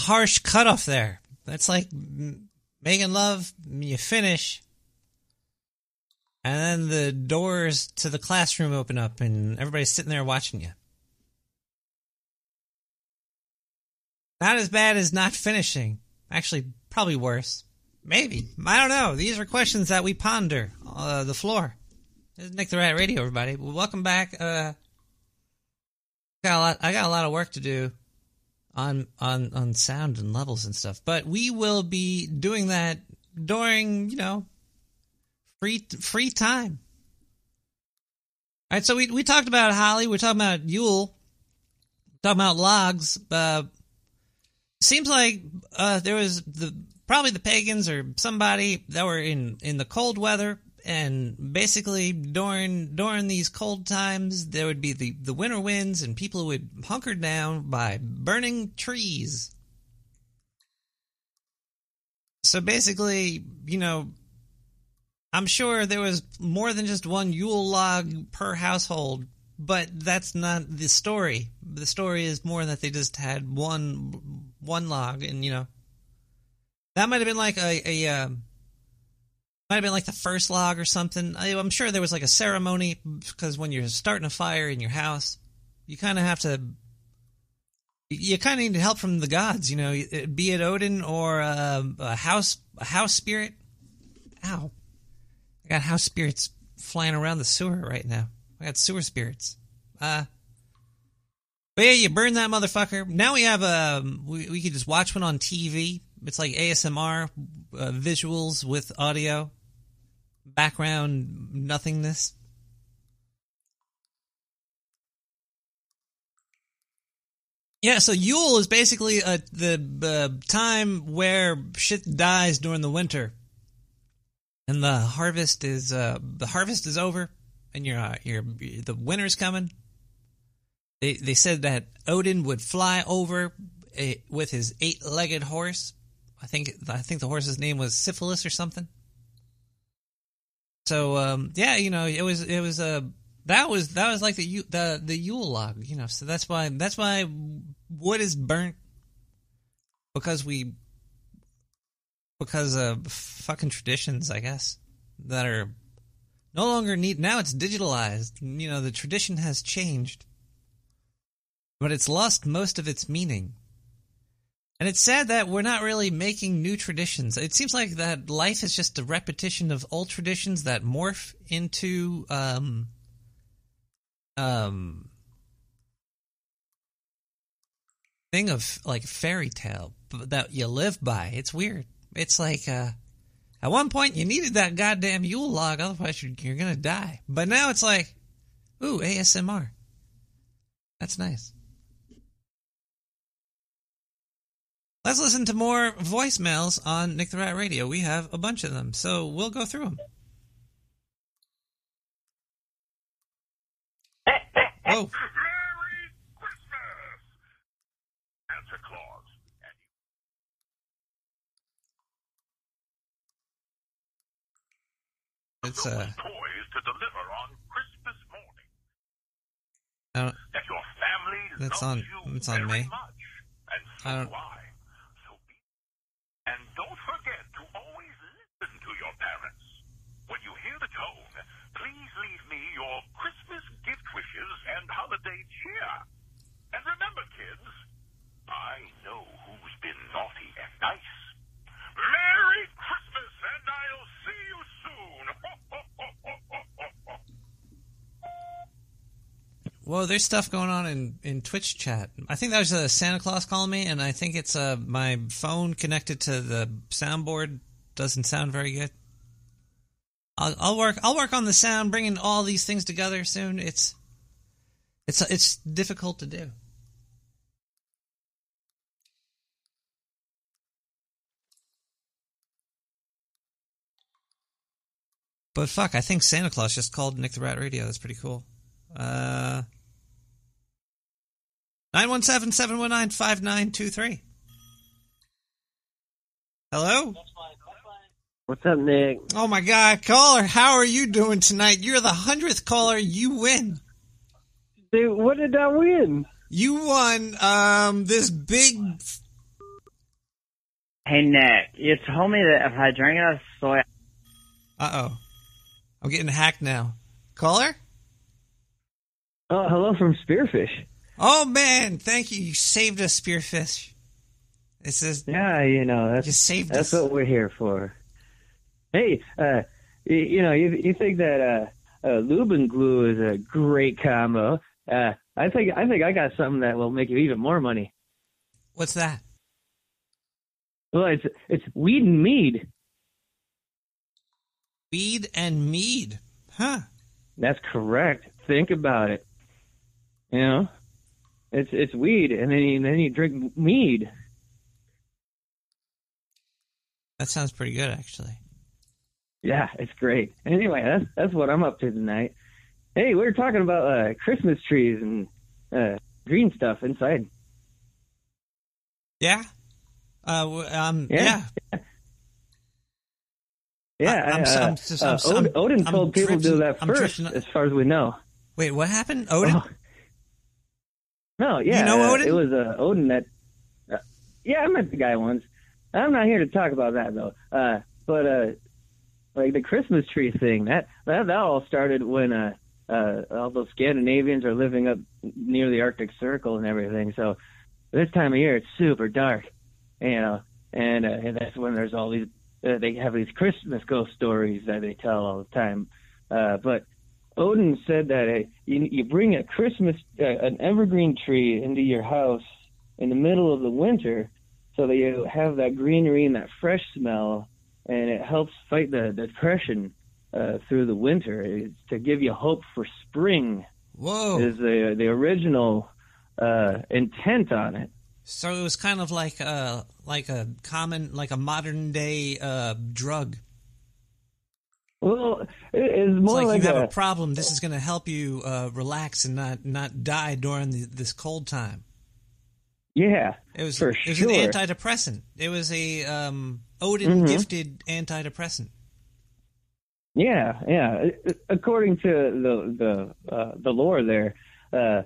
Harsh cutoff there. That's like making love, you finish, and then the doors to the classroom open up, and everybody's sitting there watching you. Not as bad as not finishing. Actually, probably worse. Maybe. I don't know. These are questions that we ponder. Uh, the floor. This is Nick the Rat Radio, everybody. Welcome back. Uh, got a lot. I got a lot of work to do on on on sound and levels and stuff. But we will be doing that during you know free free time. All right. So we we talked about Holly. We're talking about Yule. Talking about logs. Uh, seems like uh, there was the probably the pagans or somebody that were in in the cold weather and basically during during these cold times there would be the the winter winds and people would hunker down by burning trees. So basically you know i'm sure there was more than just one yule log per household but that's not the story. The story is more that they just had one one log and you know that might have been like a, a um, might have been like the first log or something. I, I'm sure there was like a ceremony because when you're starting a fire in your house, you kind of have to. You kind of need help from the gods, you know, be it Odin or uh, a house a house spirit. Ow! I got house spirits flying around the sewer right now. I got sewer spirits. Uh, but yeah, you burn that motherfucker. Now we have um, we we could just watch one on TV. It's like ASMR uh, visuals with audio, background nothingness. Yeah, so Yule is basically uh, the uh, time where shit dies during the winter, and the harvest is uh, the harvest is over, and your uh, your the winter's coming. They they said that Odin would fly over a, with his eight legged horse. I think I think the horse's name was Syphilis or something. So um, yeah, you know, it was it was a that was that was like the the the Yule log, you know. So that's why that's why wood is burnt because we because of fucking traditions, I guess, that are no longer need. Now it's digitalized. You know, the tradition has changed, but it's lost most of its meaning. And it's sad that we're not really making new traditions. It seems like that life is just a repetition of old traditions that morph into um um thing of like fairy tale that you live by. It's weird. It's like uh at one point you needed that goddamn Yule log, otherwise you're, you're gonna die. But now it's like, ooh, ASMR. That's nice. Let's listen to more voicemails on Nick the Rat Radio. We have a bunch of them, so we'll go through them. Whoa. Santa Claus. It's uh, Toys to deliver on Christmas morning. I don't, That your family that's loves on, you it's on very me. much. And so I don't, do I. So be and don't forget to always listen to your parents. When you hear the tone, please leave me your Christmas gift wishes and holiday cheer. And remember, kids, I know who's been naughty and nice. Merry Christmas, and I'll see you soon. Whoa, there's stuff going on in, in Twitch chat. I think that was uh, Santa Claus calling me, and I think it's uh, my phone connected to the soundboard doesn't sound very good. I'll, I'll work. I'll work on the sound, bringing all these things together soon. It's it's it's difficult to do. But fuck, I think Santa Claus just called Nick the Rat Radio. That's pretty cool. Uh, 917-719-5923. Hello? What's up, Nick? Oh my god, caller, how are you doing tonight? You're the hundredth caller, you win. Dude, what did I win? You won um this big Hey Nick, you told me that if I drank enough soy, Uh oh. I'm getting hacked now. Caller? Oh, hello from Spearfish. Oh man, thank you. You saved us, Spearfish. This is Yeah, you know that's You saved that's us. what we're here for. Hey, uh, you, you know, you you think that uh, uh, lube and glue is a great combo? Uh, I think I think I got something that will make you even more money. What's that? Well, it's it's weed and mead. Weed and mead. Huh. That's correct. Think about it. You know, it's it's weed, and then you, then you drink mead. That sounds pretty good actually. Yeah, it's great. Anyway, that's that's what I'm up to tonight. Hey, we were talking about uh, Christmas trees and uh, green stuff inside. Yeah? Uh um Yeah. yeah. Yeah, I'm uh, I'm so- uh, I'm Odin, I'm told people to do that first, drifting- as far as we know. Wait, what happened? Odin? Oh. No, yeah, You know uh, Odin? It was uh, Odin that. Uh, yeah, I met the guy once. I'm not here to talk about that though. Uh, but uh, like the Christmas tree thing, that that that all started when uh, uh, all those Scandinavians are living up near the Arctic Circle and everything. So this time of year, it's super dark, you know, and, uh, and that's when there's all these. Uh, they have these Christmas ghost stories that they tell all the time. Uh, but Odin said that uh, you, you bring a Christmas, uh, an evergreen tree into your house in the middle of the winter so that you have that greenery and that fresh smell, and it helps fight the depression uh, through the winter. It's to give you hope for spring. Whoa. Is the the original uh, intent on it. So it was kind of like uh like a common like a modern day uh drug. Well, it, it's It's more like, like, you have a, a problem. This is going to help you uh, relax and not not die during the, this cold time. yeah. It was for it was sure. an antidepressant. It was a um, Odin Mhm. gifted antidepressant. Yeah, yeah. According to the the uh, the lore there, uh,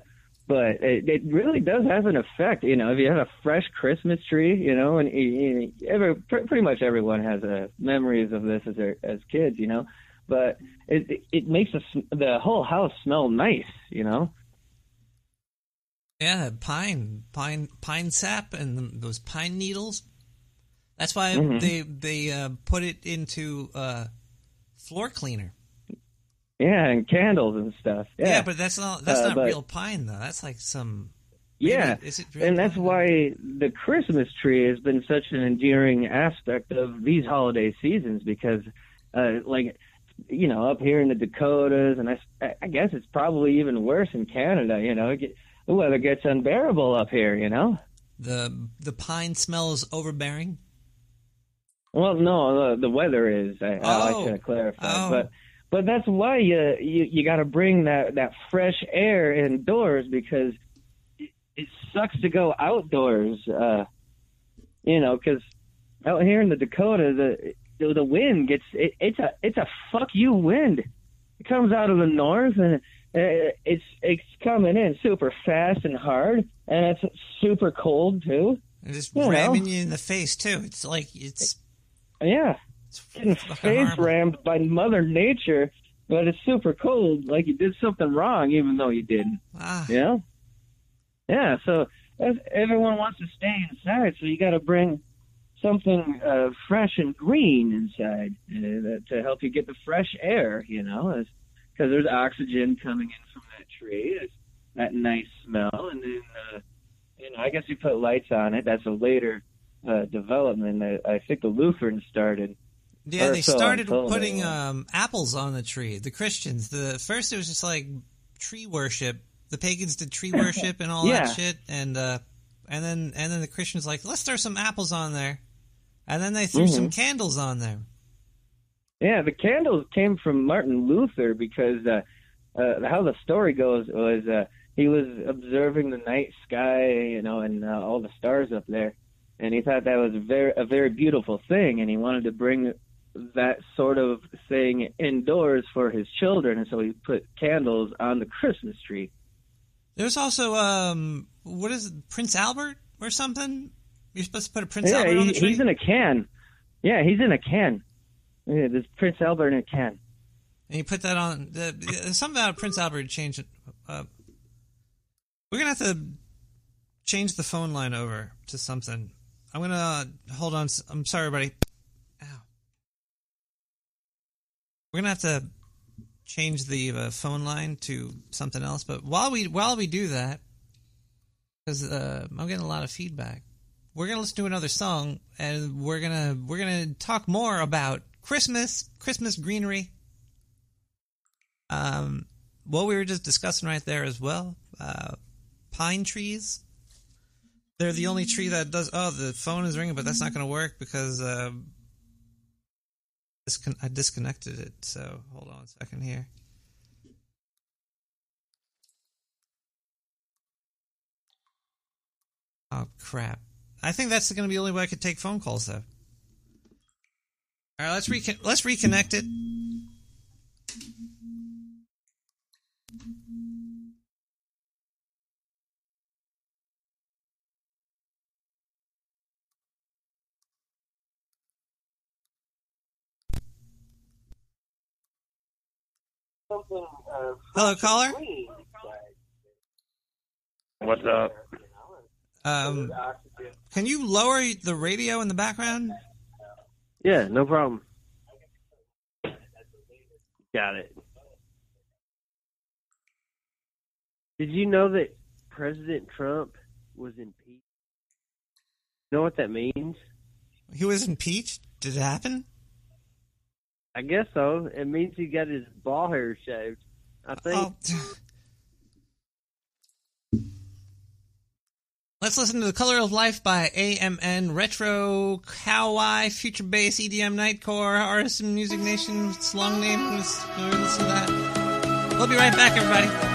but it, it really does have an effect. You know, if you have a fresh Christmas tree, you know, and you, every, pr- pretty much everyone has uh, memories of this as their, as kids, you know. But it it, makes the the whole house smell nice, you know. Yeah, pine, pine, pine sap, and those pine needles. That's why Mhm. they they uh, put it into uh, floor cleaner. Yeah, and candles and stuff. Yeah, Yeah, but that's not that's Uh, not but- real pine though. That's like some. Yeah, Is it real and that's why the Christmas tree has been such an endearing aspect of these holiday seasons because, uh, like, you know, up here in the Dakotas, and I, I guess it's probably even worse in Canada. You know, it get, the weather gets unbearable up here. You know. The the pine smell is overbearing. Well, no, the, the weather is. I, I Oh. like to clarify, Oh. but but that's why you you, you got to bring that that fresh air indoors because it, it sucks to go outdoors. Uh, you know, because out here in the Dakota, the the, the wind gets it, it's a it's a fuck you wind. It comes out of the north and uh, it's it's coming in super fast and hard, and it's super cold too. And just You know. ramming you in the face too. It's like it's Yeah. It's Getting face rammed by Mother Nature, but it's super cold, like you did something wrong, even though you didn't. Ah. You know? Yeah, so everyone wants to stay inside, so you got to bring something uh, fresh and green inside uh, to help you get the fresh air, you know? Because there's oxygen coming in from that tree, it's that nice smell, and then, uh, you know, I guess you put lights on it. That's a later uh, development. that I think the Lutherans started. Yeah, they so started putting um, apples on the tree. The Christians. The first it was just like tree worship. The pagans did tree worship and all Yeah. that shit, and uh, and then and then the Christians like let's throw some apples on there, and then they threw some Mhm. candles on there. Yeah, the candles came from Martin Luther because uh, uh, how the story goes was uh, he was observing the night sky, you know, and uh, all the stars up there, and he thought that was very a very beautiful thing, and he wanted to bring that sort of thing indoors for his children, and so he put candles on the Christmas tree. There's also um, what is it, Prince Albert or something? You're supposed to put a Prince yeah, Albert on the tree. he's in a can. Yeah, he's in a can. Yeah, there's Prince Albert in a can. And you put that on. The, something about Prince Albert change it. Uh, we're gonna have to change the phone line over to something. I'm gonna hold on. I'm sorry, everybody. Ow. We're gonna have to change the uh, phone line to something else. But while we while we do that, because uh, I'm getting a lot of feedback, we're gonna listen to another song, and we're gonna we're gonna talk more about Christmas, Christmas greenery. Um, what we were just discussing right there as well, uh, pine trees. They're the only tree that does. Oh, the phone is ringing, but that's not going to work because uh, I disconnected it. So hold on a second here. Oh crap! I think that's going to be the only way I could take phone calls though. All right, let's recon- let's reconnect it. Hello, caller. What's up? Um, can you lower the radio in the background? Yeah, no problem. Got it. Did you know that President Trump was impeached? You know what that means? He was impeached. Did it happen? I guess so. It means he got his ball hair shaved. I oh. think. Let's listen to The Color of Life by AMN, Retro, Kawaii, Future Bass, EDM, Nightcore, Artisan Music Nation, its long name. Let's we'll listen to that. We'll be right back, everybody.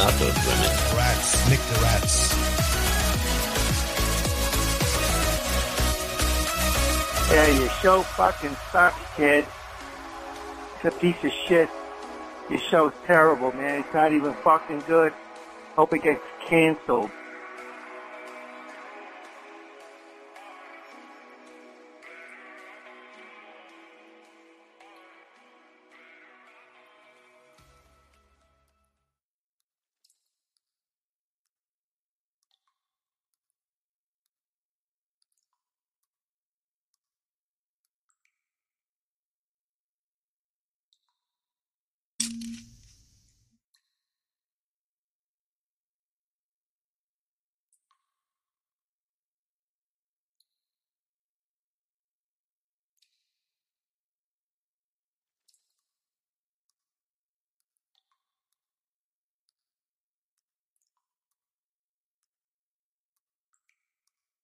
Rats. Forgot all about those women. Rats. Nick the rats. Yeah, your show fucking sucks, kid. It's a piece of shit. Your show's terrible, man. It's not even fucking good. Hope it gets canceled.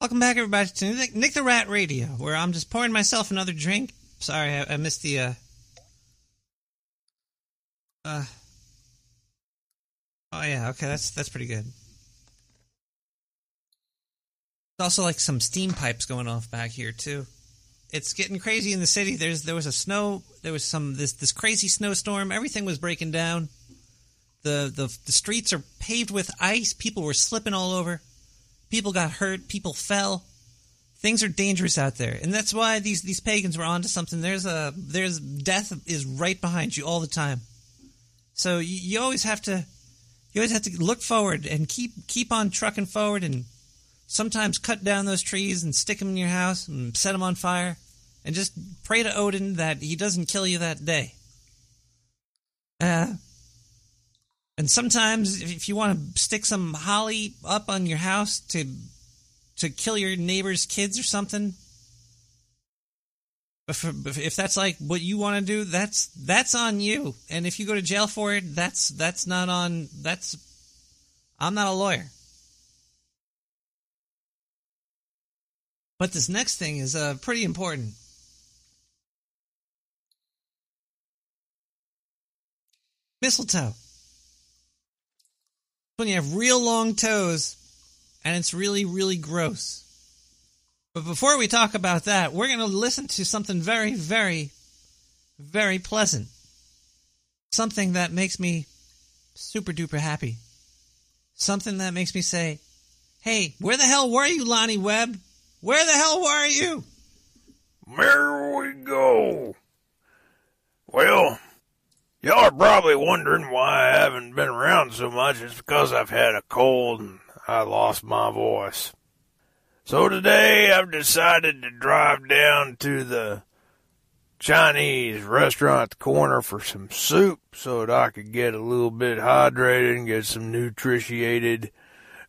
Welcome back, everybody, to Nick, Nick the Rat Radio, where I'm just pouring myself another drink. Sorry, I, I missed the. Uh, uh, oh yeah, okay, that's that's pretty good. There's also like some steam pipes going off back here too. It's getting crazy in the city. There's there was a snow. There was some this this crazy snowstorm. Everything was breaking down. The the the streets are paved with ice. People were slipping all over. People got hurt. People fell. Things are dangerous out there, and that's why these these pagans were onto something. There's a there's death is right behind you all the time. So you, you always have to you always have to look forward and keep keep on trucking forward, and sometimes cut down those trees and stick them in your house and set them on fire, and just pray to Odin that he doesn't kill you that day. Uh, and sometimes, if you want to stick some holly up on your house to to kill your neighbor's kids or something, if, if that's like what you want to do, that's that's on you. And if you go to jail for it, that's that's not on. That's I'm not a lawyer. But this next thing is uh, pretty important. Mistletoe when you have real long toes and it's really, really gross. But before we talk about that, we're going to listen to something very, very, very pleasant. Something that makes me super duper happy. Something that makes me say, hey, where the hell were you, Lonnie Webb? Where the hell were you? There we go. Well, y'all are probably wondering why I haven't been around so much. It's because I've had a cold and I lost my voice. So today I've decided to drive down to the Chinese restaurant at the corner for some soup so that I could get a little bit hydrated and get some nutritiated.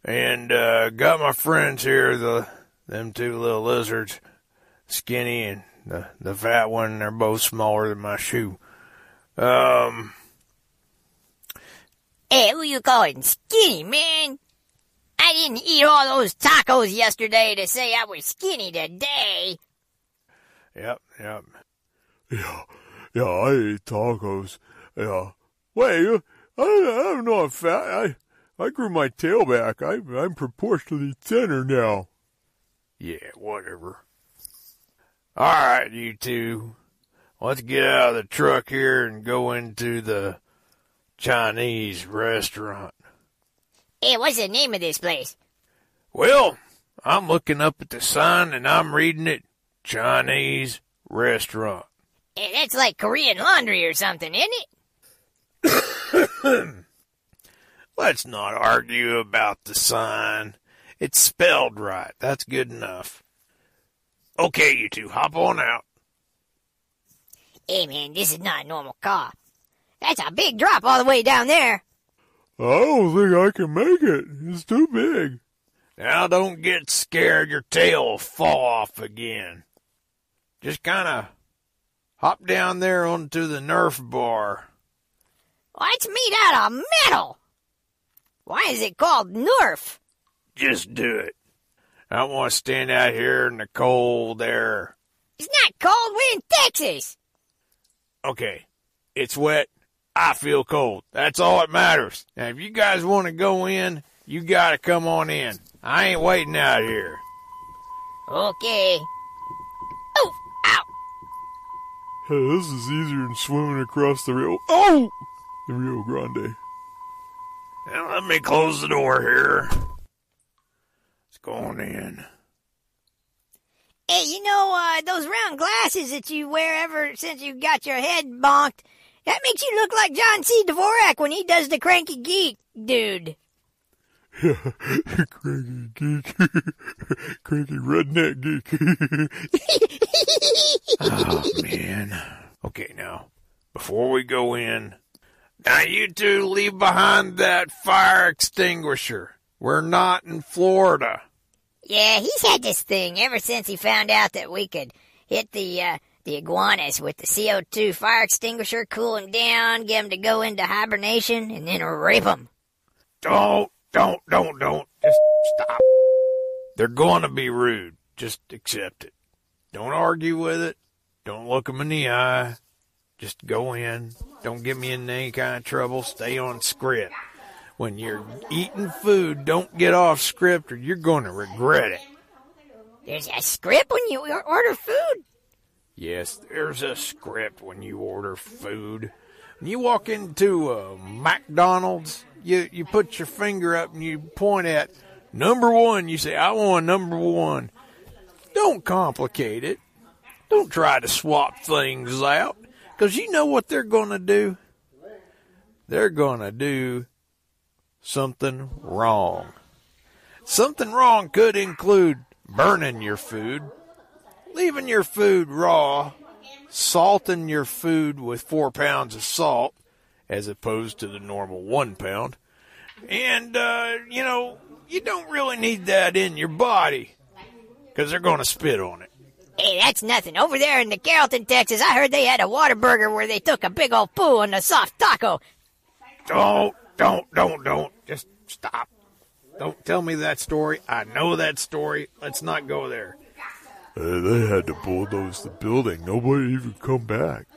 And uh, got my friends here, the them two little lizards, skinny and the the fat one. They're both smaller than my shoe. Um, Hey, who you calling skinny, man? I didn't eat all those tacos yesterday to say I was skinny today. yep, yep. Yeah, yeah, I ate tacos. Yeah. Wait, I, I'm not fat. I, I grew my tail back. I, I'm proportionally thinner now. Yeah, whatever. All right, you two. Let's get out of the truck here and go into the Chinese restaurant. Hey, what's the name of this place? Well, I'm looking up at the sign and I'm reading it Chinese restaurant. Hey, that's like Korean laundry or something, isn't it? Let's not argue about the sign. It's spelled right. That's good enough. Okay, you two, hop on out. Hey, man, this is not a normal car. That's a big drop all the way down there. I don't think I can make it. It's too big. Now don't get scared your tail will fall off again. Just kinda hop down there onto the Nerf bar. Well, it's made out of metal. Why is it called Nerf? Just do it. I don't want to stand out here in the cold air. It's not cold. We're in Texas. Okay, it's wet. I feel cold. That's all that matters. Now, if you guys want to go in, you got to come on in. I ain't waiting out here. Okay. Oh, hey, this is easier than swimming across the Rio. Oh! The Rio Grande. Now, let me close the door here. Let's go on in. Hey, you know, uh, those round glasses that you wear ever since you got your head bonked, that makes you look like John C. Dvorak when he does the cranky geek, dude. Yeah, cranky geek. cranky redneck geek. oh, man. Okay, now, before we go in, now you two leave behind that fire extinguisher. We're not in Florida. Yeah, he's had this thing ever since he found out that we could hit the, uh, the iguanas with the CO2 fire extinguisher, cool them down, get them to go into hibernation, and then rape them. Don't, don't, don't, don't. Just stop. They're going to be rude. Just accept it. Don't argue with it. Don't look them in the eye. Just go in. Don't get me in any kind of trouble. Stay on script. When you're eating food, don't get off script or you're going to regret it. There's a script when you order food. Yes, there's a script when you order food. When you walk into a McDonald's, you, you put your finger up and you point at number one. You say, I want number one. Don't complicate it. Don't try to swap things out because you know what they're going to do? They're going to do something wrong. Something wrong could include burning your food, leaving your food raw, salting your food with four pounds of salt as opposed to the normal one pound. And, uh, you know, you don't really need that in your body because they're going to spit on it. Hey, that's nothing. Over there in the Carrollton, Texas, I heard they had a Whataburger where they took a big old poo on a soft taco. Don't, don't, don't, don't. Just stop. Don't tell me that story. I know that story. Let's not go there. Uh, they had to bulldoze the building. Nobody even come back.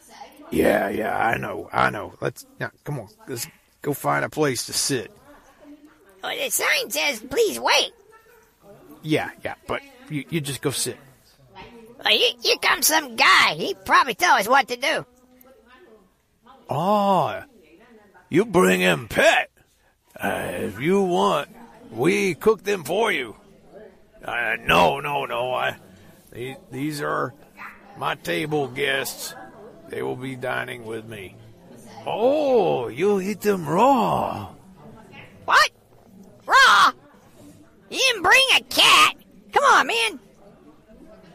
Yeah, yeah, I know, I know. Let's now, come on. Let's go find a place to sit. Oh, the sign says, please wait. Yeah, yeah, but you, you just go sit. Well, here, here comes some guy. He probably tell us what to do. Oh, you bring in pet. Uh, if you want, we cook them for you. Uh, no, no, no. I, these, these are my table guests. They will be dining with me. Oh, you eat them raw. What? Raw? You didn't bring a cat? Come on, man.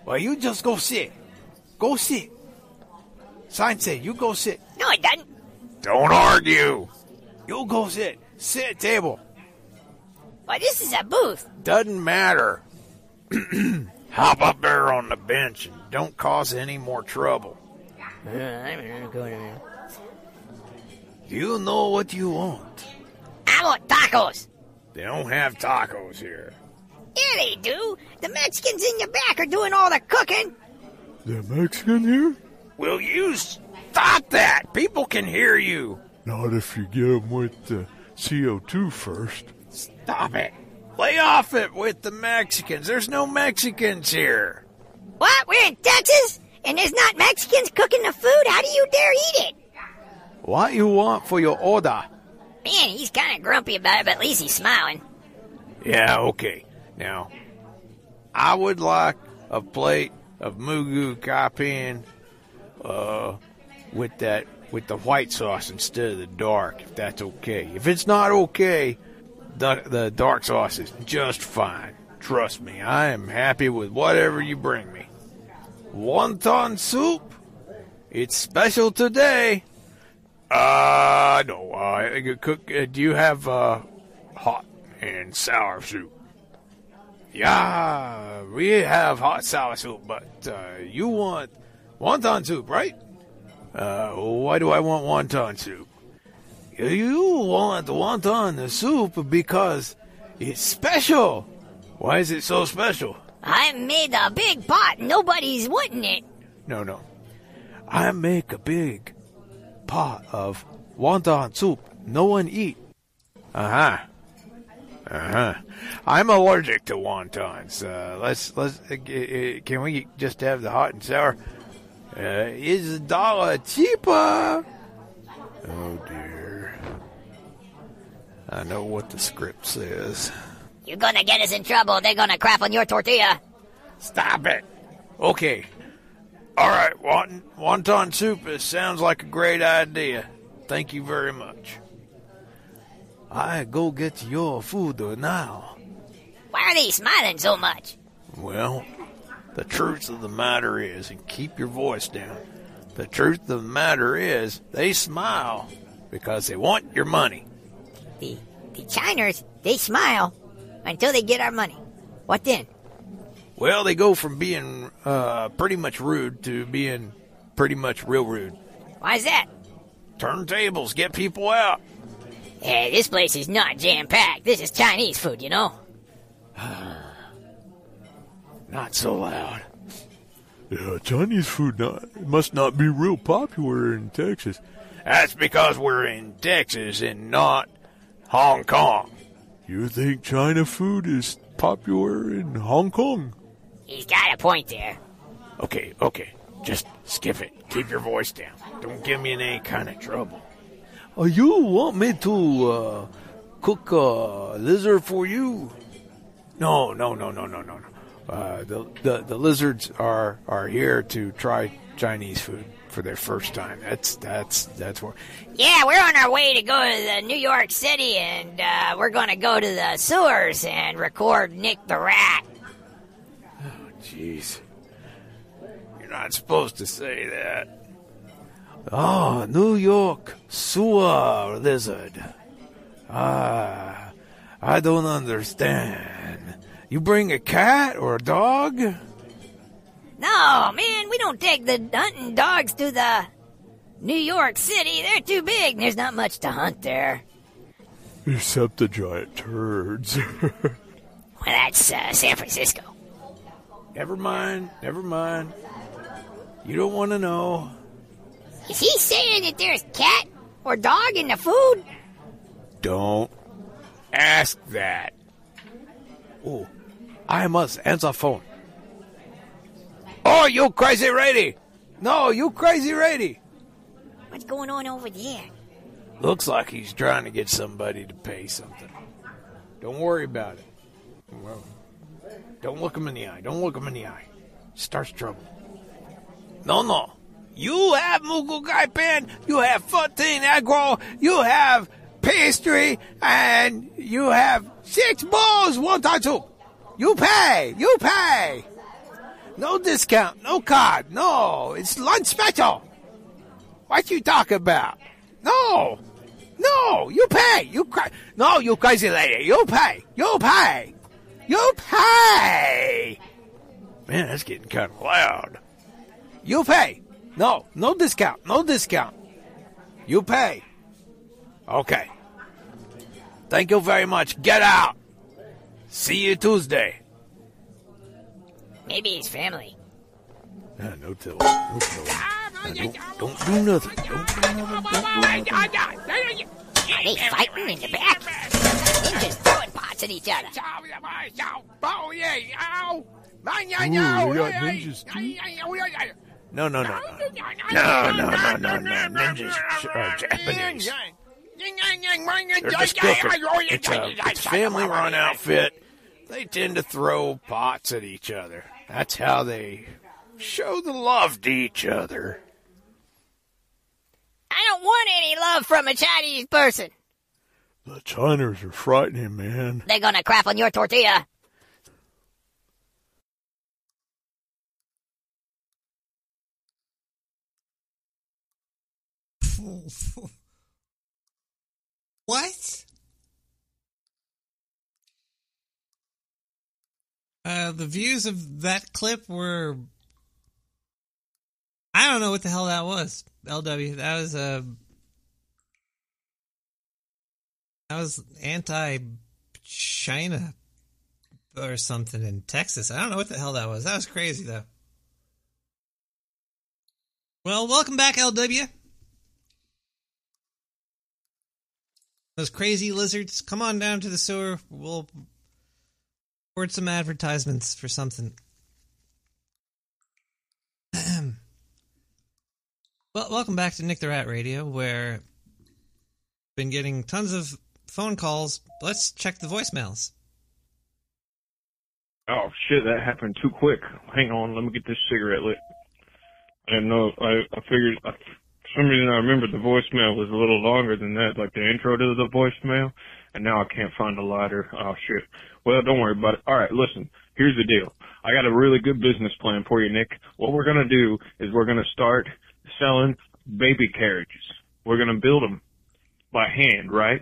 Well, you just go sit. Go sit. Sign say you go sit. No, it doesn't. Don't argue. You go sit. Sit at table. Well, this is a booth. Doesn't matter. Hop up there on the bench and don't cause any more trouble. Uh, I'm going to. You know what you want. I want tacos. They don't have tacos here. Yeah, they do. The Mexicans in the back are doing all the cooking. The Mexican here? Will you stop that? People can hear you. Not if you get them with the CO2 first. Stop it. Lay off it with the Mexicans. There's no Mexicans here. What? We're in Texas? And there's not Mexicans cooking the food? How do you dare eat it? What you want for your order? Man, he's kind of grumpy about it, but at least he's smiling. Yeah, okay. Now, I would like a plate of moo goo gai pan, uh, with that with the white sauce instead of the dark, if that's okay. If it's not okay, the the dark sauce is just fine. Trust me, I am happy with whatever you bring me. Wonton soup, it's special today. Uh, no, uh, cook. Uh, do you have uh, hot and sour soup? Yeah, we have hot sour soup, but uh, you want wonton soup, right? Uh, why do I want wonton soup? You want wonton soup because it's special. Why is it so special? I made a big pot. Nobody's wanting it. No, no. I make a big pot of wonton soup. No one eat. Uh huh. Uh huh. I'm allergic to wontons. Uh, let's let's. Uh, uh, can we just have the hot and sour? Uh, is a dollar cheaper? Oh dear. I know what the script says. You're gonna get us in trouble. They're gonna crap on your tortilla. Stop it. Okay. All right. Wonton, wonton soup. It sounds like a great idea. Thank you very much. I go get your food now. Why are they smiling so much? Well, the truth of the matter is, and keep your voice down. The truth of the matter is, they smile because they want your money. The the Chiners, they smile until they get our money. What then? Well, they go from being uh, pretty much rude to being pretty much real rude. Why is that? Turn tables, get people out. Hey, this place is not jam packed. This is Chinese food, you know. Not so loud. Yeah, Chinese food not, must not be real popular in Texas. That's because we're in Texas and not Hong Kong. You think China food is popular in Hong Kong? He's got a point there. Okay, okay. Just skip it. Keep your voice down. Don't give me in any kind of trouble. Uh, you want me to uh, cook a lizard for you? No, no, no, no, no, no, no. Uh, the, the the lizards are are here to try Chinese food for their first time. That's that's that's where. Yeah, we're on our way to go to the New York City, and uh, we're going to go to the sewers and record Nick the Rat. Oh, jeez, you're not supposed to say that. Oh, New York sewer lizard. Ah, I don't understand. You bring a cat or a dog? No, man, we don't take the hunting dogs to the New York City. They're too big. and There's not much to hunt there. Except the giant turds. well, that's uh, San Francisco. Never mind, never mind. You don't want to know. Is he saying that there's cat or dog in the food? Don't ask that. Oh, I must answer phone. Oh, you crazy lady! No, you crazy lady! What's going on over there? Looks like he's trying to get somebody to pay something. Don't worry about it. Well, don't look him in the eye. Don't look him in the eye. Starts trouble. No, no. You have Guy Pen, you have 14 aggro, you have pastry, and you have six balls, one time two. You pay, you pay. No discount, no card, no. It's lunch special. What you talk about? No, no. You pay. You no. You crazy lady. You pay. You pay. You pay. Man, that's getting kind of loud. You pay. No, no discount. No discount. You pay. Okay. Thank you very much. Get out. See you Tuesday. Maybe his family. Yeah, no telling. No telling. Ah, now, don't, don't do nothing. Don't do nothing. Don't do nothing. Are they fighting in the back? Ninjas throwing pots at each other. Ooh, we got ninjas too. No, no, no, no. No, no, no, no, no. Ninjas are Japanese. They're just cooking. It's a, it's a family run outfit. They tend to throw pots at each other. That's how they show the love to each other. I don't want any love from a Chinese person. The Chiners are frightening, man. They're gonna crap on your tortilla. What? Uh, the views of that clip were. I don't know what the hell that was. LW. That was Uh, that was anti China or something in Texas. I don't know what the hell that was. That was crazy though. Well, welcome back, LW. Those crazy lizards, come on down to the sewer. We'll record some advertisements for something. well, welcome back to Nick the Rat Radio, where been getting tons of phone calls. Let's check the voicemails. Oh shit, that happened too quick. Hang on, let me get this cigarette lit. I didn't know. I I figured. I, for some reason, I remembered the voicemail was a little longer than that, like the intro to the voicemail. And now I can't find a lighter. Oh shit. Well, don't worry about it. All right, listen. Here's the deal. I got a really good business plan for you, Nick. What we're gonna do is we're gonna start selling baby carriages. We're gonna build them by hand, right?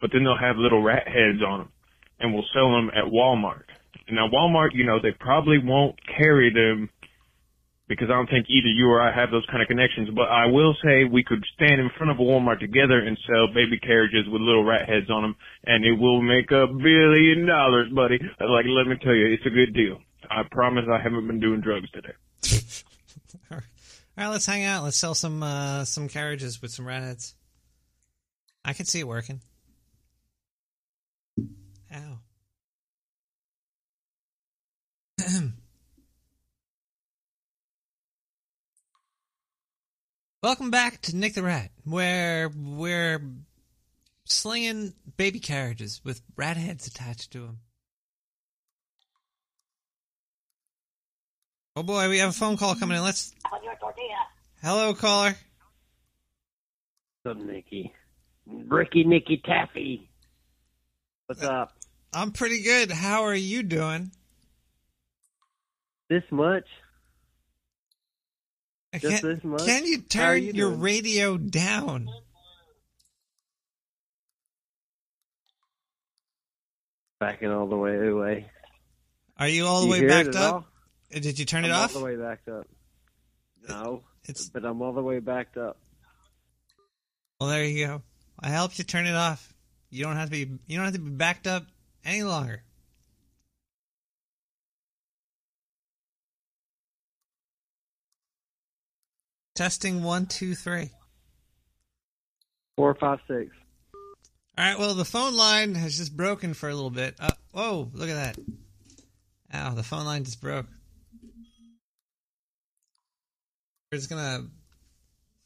But then they'll have little rat heads on them, and we'll sell them at Walmart. And now Walmart, you know, they probably won't carry them because I don't think either you or I have those kind of connections. But I will say we could stand in front of a Walmart together and sell baby carriages with little rat heads on them, and it will make a billion dollars, buddy. Like, let me tell you, it's a good deal. I promise I haven't been doing drugs today. All right, let's hang out. Let's sell some uh, some carriages with some rat heads. I can see it working. Ow. Welcome back to Nick the Rat, where we're slinging baby carriages with rat heads attached to them. Oh boy, we have a phone call coming in. Let's. Hello, caller. What's up, Nicky? Ricky Nicky Taffy. What's uh, up? I'm pretty good. How are you doing? This much? Just Can, this much? can you turn you your doing? radio down? Backing all the way away. Are you all the You way backed up? all? Uh, Did you turn it I'm off? all the way backed up. No, It's- but I'm all the way backed up. Well, there you go. I helped you turn it off. You don't have to be. You don't have to be backed up any longer. Testing one, two, three. Four, five, six. All right. Well, the phone line has just broken for a little bit. Uh, whoa! Look at that. Ow! The phone line just broke. We're just gonna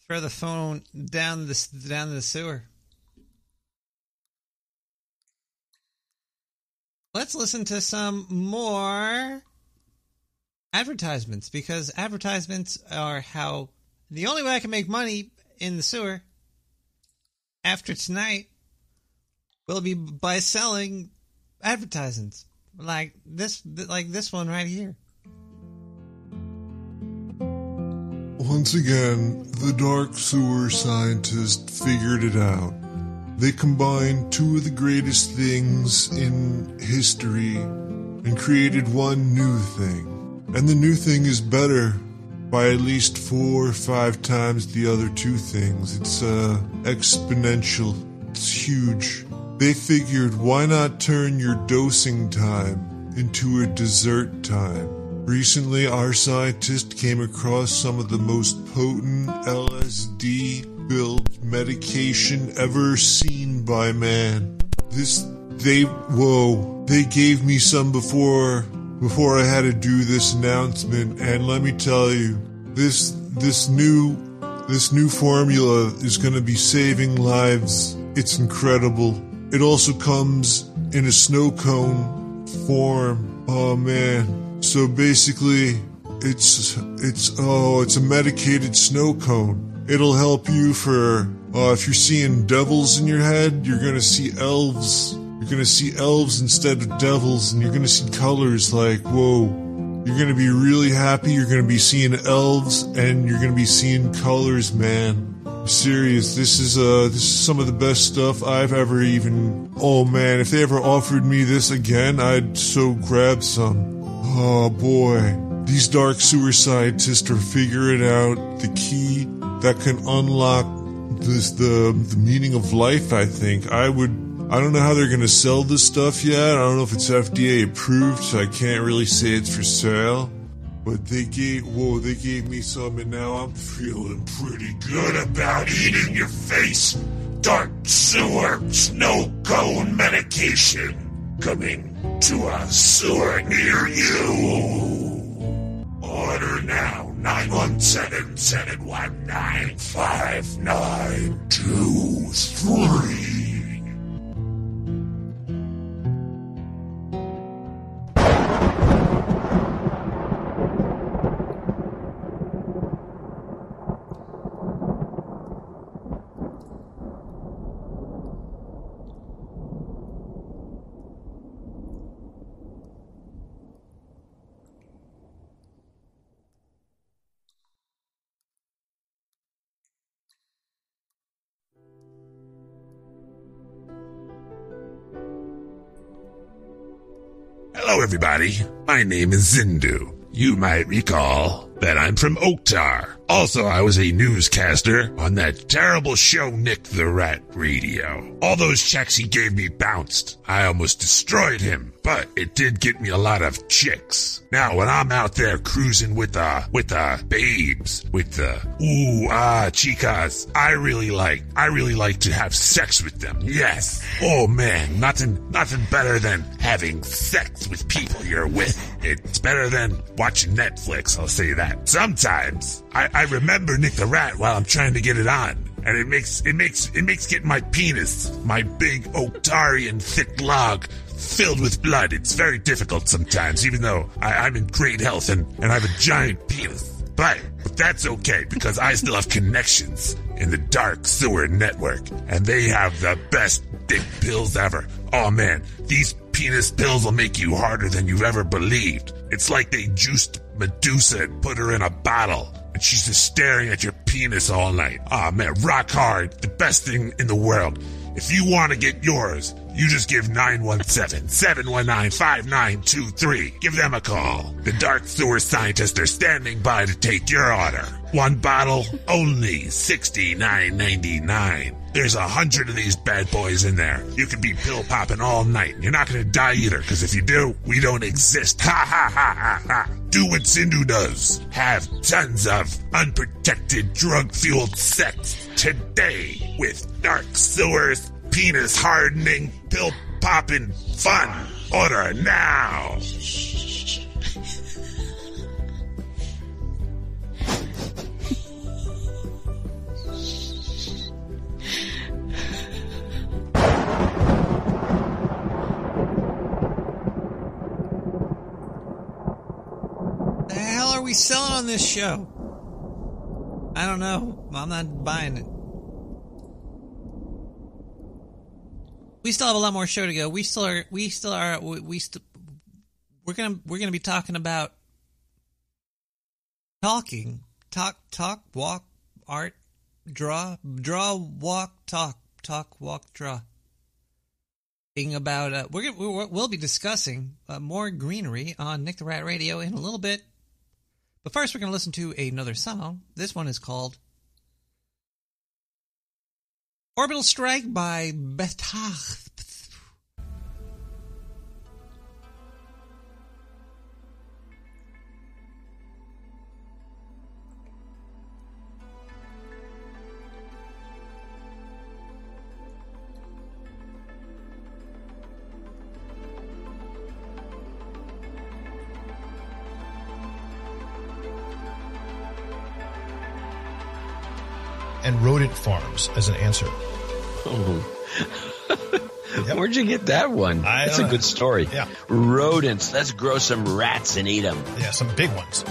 throw the phone down this down the sewer. Let's listen to some more advertisements because advertisements are how the only way I can make money in the sewer after tonight will be by selling advertisements like this like this one right here. Once again, the Dark Sewer scientist figured it out. They combined two of the greatest things in history and created one new thing. And the new thing is better by at least four or five times the other two things. It's uh, exponential, it's huge. They figured why not turn your dosing time into a dessert time? Recently, our scientist came across some of the most potent LSD filled medication ever seen by man. This, they, whoa, they gave me some before, before I had to do this announcement, and let me tell you, this, this new, this new formula is gonna be saving lives. It's incredible. It also comes in a snow cone form. Oh man. So basically, it's, it's, oh, it's a medicated snow cone. It'll help you for, uh, if you're seeing devils in your head, you're gonna see elves. You're gonna see elves instead of devils, and you're gonna see colors like, whoa. You're gonna be really happy, you're gonna be seeing elves, and you're gonna be seeing colors, man. I'm serious, this is, uh, this is some of the best stuff I've ever even, oh man, if they ever offered me this again, I'd so grab some. Oh boy. These dark sewer scientists are figuring out the key that can unlock this the the meaning of life, I think. I would I don't know how they're gonna sell this stuff yet. I don't know if it's FDA approved, so I can't really say it's for sale. But they gave whoa, they gave me some and now I'm feeling pretty good about eating your face. dark sewer snow cone medication coming to a sewer near you. Order now 917 719 5923. Everybody. My name is Zindu. You might recall that I'm from Oktar. Also, I was a newscaster on that terrible show Nick the Rat Radio. All those checks he gave me bounced. I almost destroyed him, but it did get me a lot of chicks. Now, when I'm out there cruising with the with the babes, with the ooh ah chicas, I really like I really like to have sex with them. Yes. Oh man, nothing nothing better than having sex with people you're with. It's better than watching Netflix. I'll say that. Sometimes I, I remember Nick the Rat while I'm trying to get it on. And it makes it makes it makes getting my penis, my big Octarian thick log, filled with blood. It's very difficult sometimes, even though I, I'm in great health and, and I have a giant penis. But, but that's okay because I still have connections in the dark sewer network, and they have the best dick pills ever. Oh man, these penis pills will make you harder than you've ever believed. It's like they juiced Medusa and put her in a bottle. And she's just staring at your penis all night. Ah man, rock hard. The best thing in the world. If you want to get yours, you just give 917-719-5923. Give them a call. The dark sewer scientists are standing by to take your order. One bottle, only $69.99. There's a hundred of these bad boys in there. You can be pill popping all night. You're not gonna die either, because if you do, we don't exist. Ha ha ha ha ha. Do what Sindhu does. Have tons of unprotected drug fueled sex today with dark sewers, penis hardening, pill popping fun. Order now. We selling on this show? I don't know. I'm not buying it. We still have a lot more show to go. We still are. We still are. We, we still. We're gonna. We're gonna be talking about talking. Talk. Talk. Walk. Art. Draw. Draw. Walk. Talk. Talk. Walk. Draw. Being about. Uh, we're gonna. We're, we'll be discussing uh, more greenery on Nick the Rat Radio in a little bit. But first, we're going to listen to another song. This one is called Orbital Strike by Betach. And rodent farms as an answer. Oh. Where'd you get that one? I That's don't a good story. Yeah. Rodents. Let's grow some rats and eat them. Yeah, some big ones.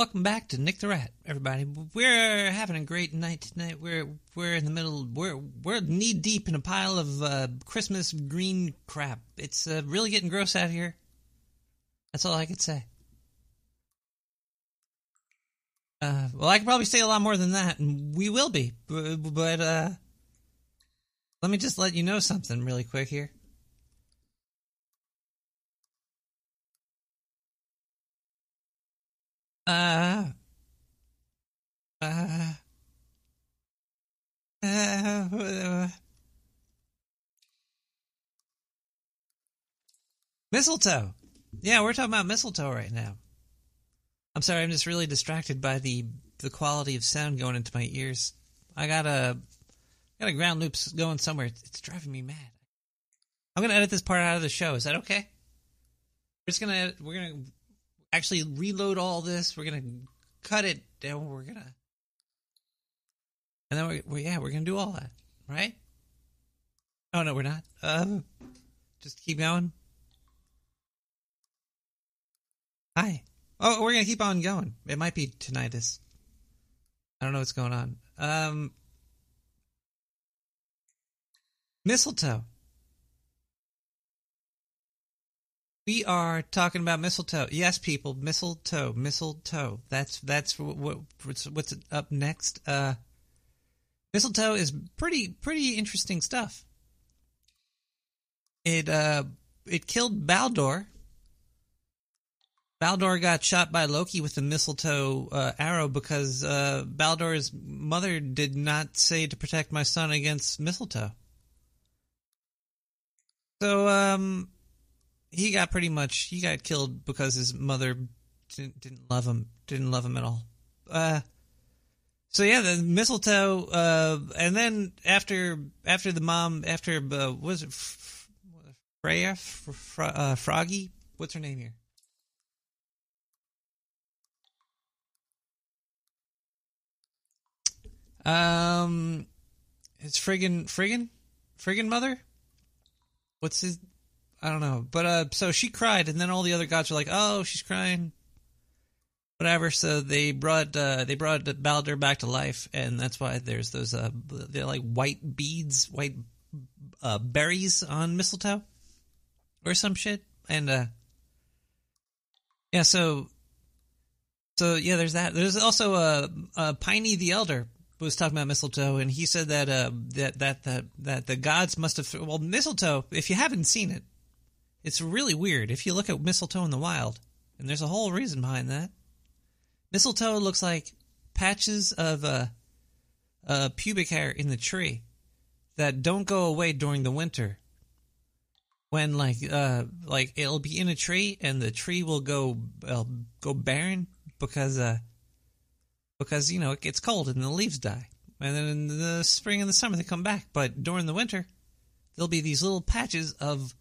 Welcome back to Nick the Rat, everybody. We're having a great night tonight. We're we're in the middle. We're we're knee deep in a pile of uh, Christmas green crap. It's uh, really getting gross out here. That's all I could say. Uh, well, I could probably say a lot more than that, and we will be. But, but uh, let me just let you know something really quick here. Uh, uh, uh, mistletoe. Yeah, we're talking about mistletoe right now. I'm sorry, I'm just really distracted by the the quality of sound going into my ears. I got a got a ground loop going somewhere. It's, it's driving me mad. I'm gonna edit this part out of the show. Is that okay? We're just gonna we're gonna actually reload all this. We're gonna cut it down. We're gonna and then we're, we're yeah we're gonna do all that right. Oh no, we're not. Um, just keep going. Hi. Oh, we're gonna keep on going. It might be tinnitus. I don't know what's going on. Um, mistletoe. We are talking about mistletoe. Yes, people, mistletoe, mistletoe. That's that's what, what's what's up next. Uh, mistletoe is pretty pretty interesting stuff. It uh it killed Baldur. Baldur got shot by Loki with a mistletoe uh, arrow because uh, Baldur's mother did not say to protect my son against mistletoe. So um, he got pretty much he got killed because his mother didn't, didn't love him, didn't love him at all. Uh, so yeah, the mistletoe, uh, and then after after the mom, after uh, was it Freya, Fr- uh, Froggy? What's her name here? Um, it's friggin' friggin' friggin' mother. What's his? I don't know. But uh, so she cried, and then all the other gods were like, "Oh, she's crying." Whatever. So they brought uh, they brought Baldur back to life, and that's why there's those uh, they're like white beads, white uh, berries on mistletoe, or some shit. And uh, yeah, so so yeah, there's that. There's also uh, uh Piney the Elder was talking about mistletoe, and he said that uh, that that that that the gods must have well mistletoe. If you haven't seen it, it's really weird. If you look at mistletoe in the wild, and there's a whole reason behind that. Mistletoe looks like patches of uh, uh, pubic hair in the tree that don't go away during the winter. When like uh like it'll be in a tree and the tree will go uh, go barren because uh because you know it gets cold and the leaves die, and then in the spring and the summer they come back. But during the winter, there'll be these little patches of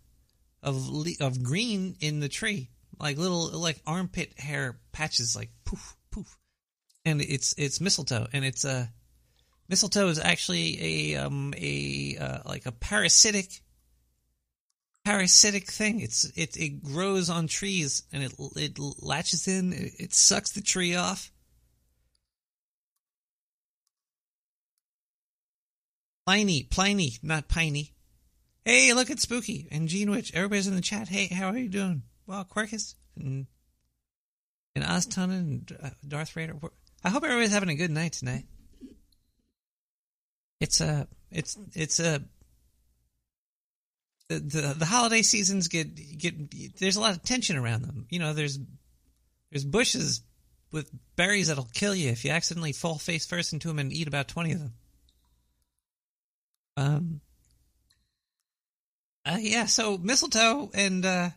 of of green in the tree, like little like armpit hair patches, like poof poof, and it's it's mistletoe, and it's uh mistletoe is actually a um a uh, like a parasitic parasitic thing. It's it it grows on trees and it it latches in. It, it sucks the tree off. Pliny, Pliny, not Piney. Hey, look at Spooky and Gene Witch. Everybody's in the chat. Hey, how are you doing? Well, Quirkus and and Oztun and uh, Darth Vader. I hope everybody's having a good night tonight. It's a, it's it's a. The, the the holiday seasons get get there's a lot of tension around them. You know, there's there's bushes with berries that'll kill you if you accidentally fall face first into them and eat about twenty of them. Um. Uh, yeah. So mistletoe and uh,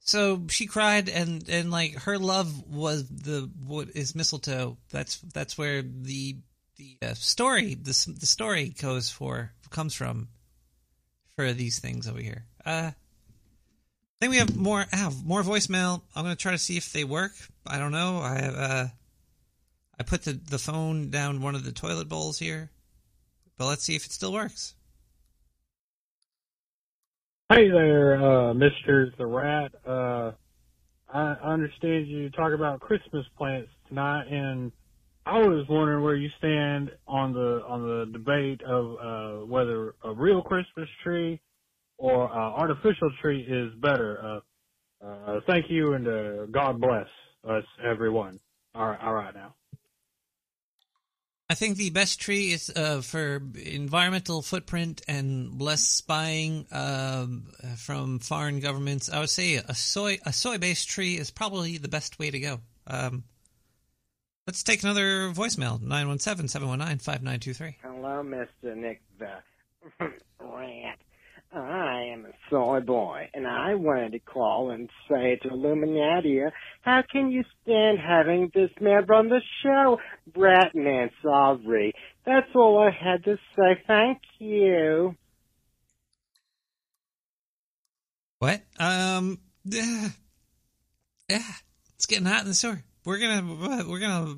so she cried and and like her love was the what is mistletoe. That's that's where the the uh, story the the story goes for comes from for these things over here. Uh. I think we have more have more voicemail. I'm gonna try to see if they work. I don't know. I uh, I put the the phone down one of the toilet bowls here, but let's see if it still works. Hey there, uh, Mr. The Rat. Uh, I understand you talk about Christmas plants tonight, and I was wondering where you stand on the on the debate of uh, whether a real Christmas tree or uh, artificial tree is better. Uh, uh, thank you, and uh, God bless us, everyone. All right, all right now. I think the best tree is uh, for environmental footprint and less spying um, from foreign governments. I would say a soy a soy based tree is probably the best way to go. Um, let's take another voicemail 917-719-5923. Hello, Mr. Nick the Rat. I am a soy boy, and I wanted to call and say to Illuminati, how can you stand having this man run the show? Bratman Salvery. That's all I had to say. Thank you. What? Um. Yeah. Yeah. It's getting hot in the sewer. We're gonna. We're gonna.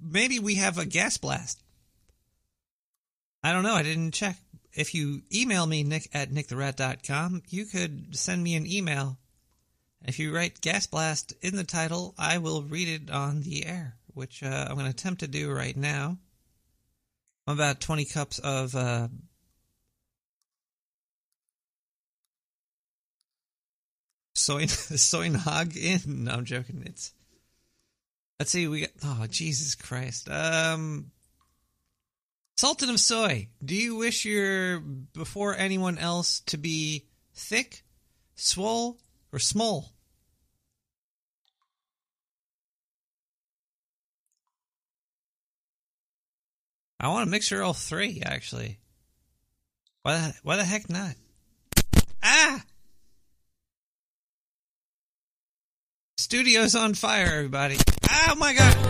Maybe we have a gas blast. I don't know. I didn't check. If you email me, nick at nicktherat.com, you could send me an email. If you write gas blast in the title, I will read it on the air, which uh, I'm going to attempt to do right now. I'm about 20 cups of uh, soy soy nog in. No, I'm joking. It's let's see. We got oh Jesus Christ. Um, Sultan of soy. Do you wish your before anyone else to be thick, swole, or small? I want to mixture all three, actually. Why the, why the heck not? Ah! Studio's on fire, everybody. Oh my god!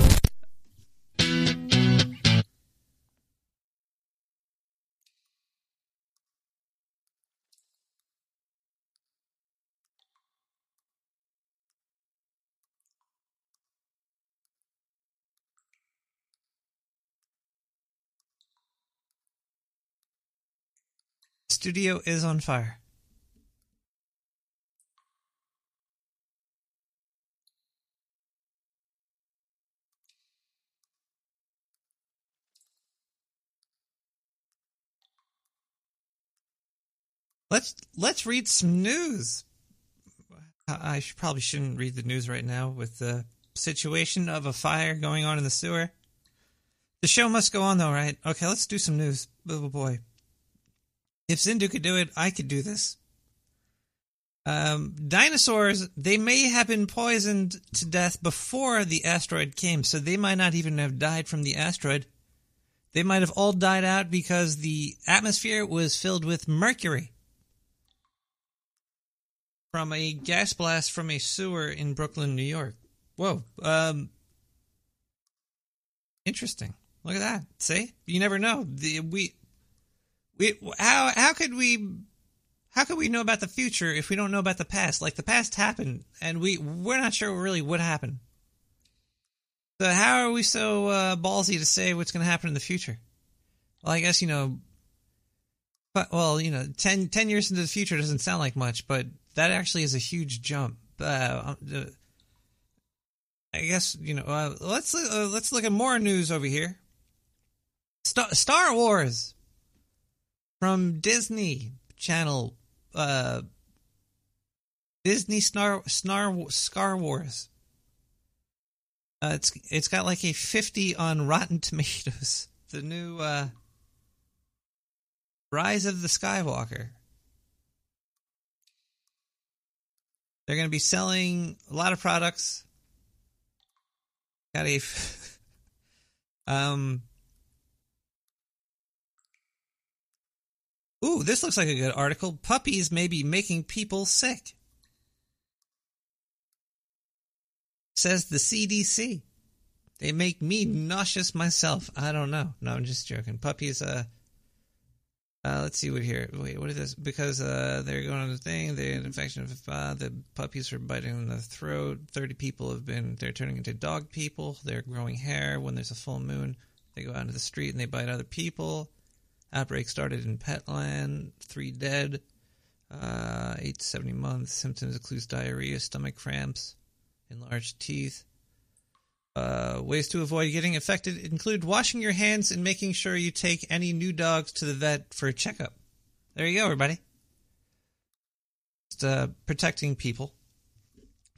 Studio is on fire. Let's let's read some news. I should, probably shouldn't read the news right now with the situation of a fire going on in the sewer. The show must go on though, right? Okay, let's do some news. Oh boy. If Zindu could do it, I could do this. Um, dinosaurs, they may have been poisoned to death before the asteroid came, so they might not even have died from the asteroid. They might have all died out because the atmosphere was filled with mercury from a gas blast from a sewer in Brooklyn, New York. Whoa. Um, interesting. Look at that. See? You never know. The, we we how how could we how could we know about the future if we don't know about the past? Like the past happened, and we we're not sure really what happened. So how are we so uh, ballsy to say what's going to happen in the future? Well, I guess you know. But well, you know, 10, 10 years into the future doesn't sound like much, but that actually is a huge jump. Uh, uh, I guess you know. Uh, let's uh, let's look at more news over here. Star, Star Wars from Disney Channel, uh, Disney Star Star Star Wars. Uh, it's it's got like a fifty on Rotten Tomatoes. The new uh, Rise of the Skywalker. They're going to be selling a lot of products. Got a um Ooh, this looks like a good article. Puppies may be making people sick. Says the CDC. They make me nauseous myself. I don't know. No, I'm just joking. Puppies, uh, uh let's see what here. Wait, what is this? Because, uh, they're going on the thing, they had an infection of, uh, the puppies are biting in the throat. 30 people have been, they're turning into dog people. They're growing hair when there's a full moon. They go out into the street and they bite other people. Outbreak started in Petland. Three dead. Uh, eight to 70 months. Symptoms include diarrhea, stomach cramps, enlarged teeth. Uh, ways to avoid getting infected include washing your hands and making sure you take any new dogs to the vet for a checkup. There you go, everybody. Just uh, protecting people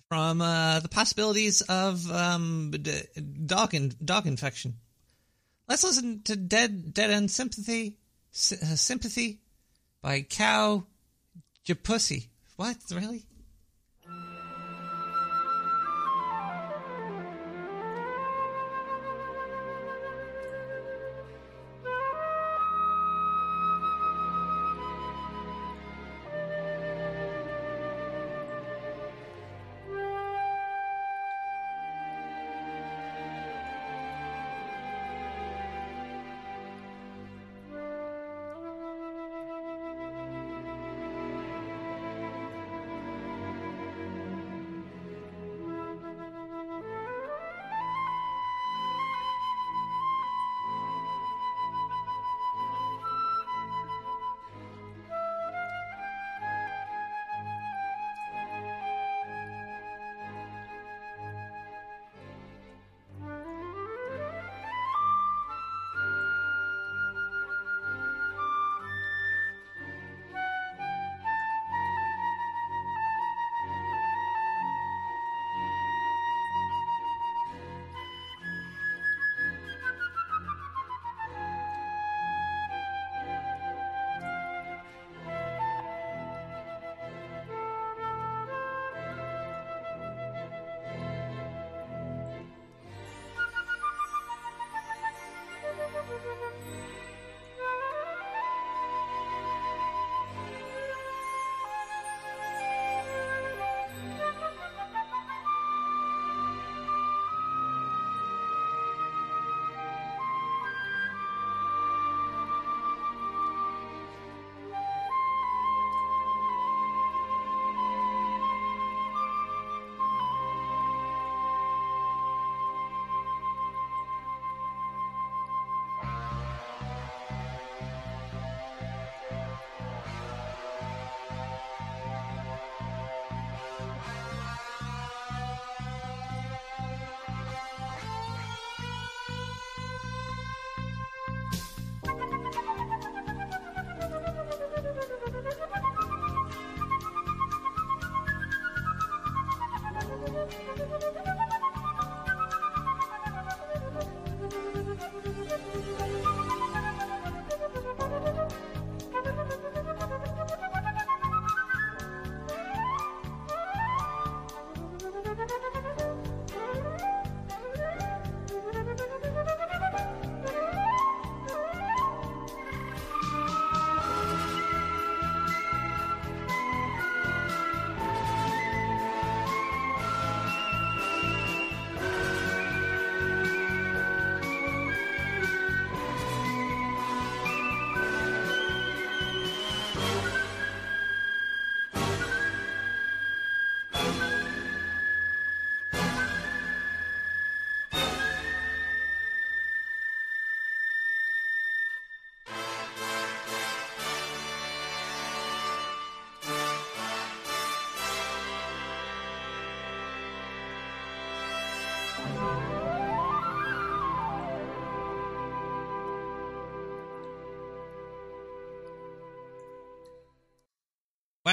from uh, the possibilities of um, d- dog in- dog infection. Let's listen to "Dead Dead End Sympathy" Uh, "Sympathy" by Cow Japussy. What really?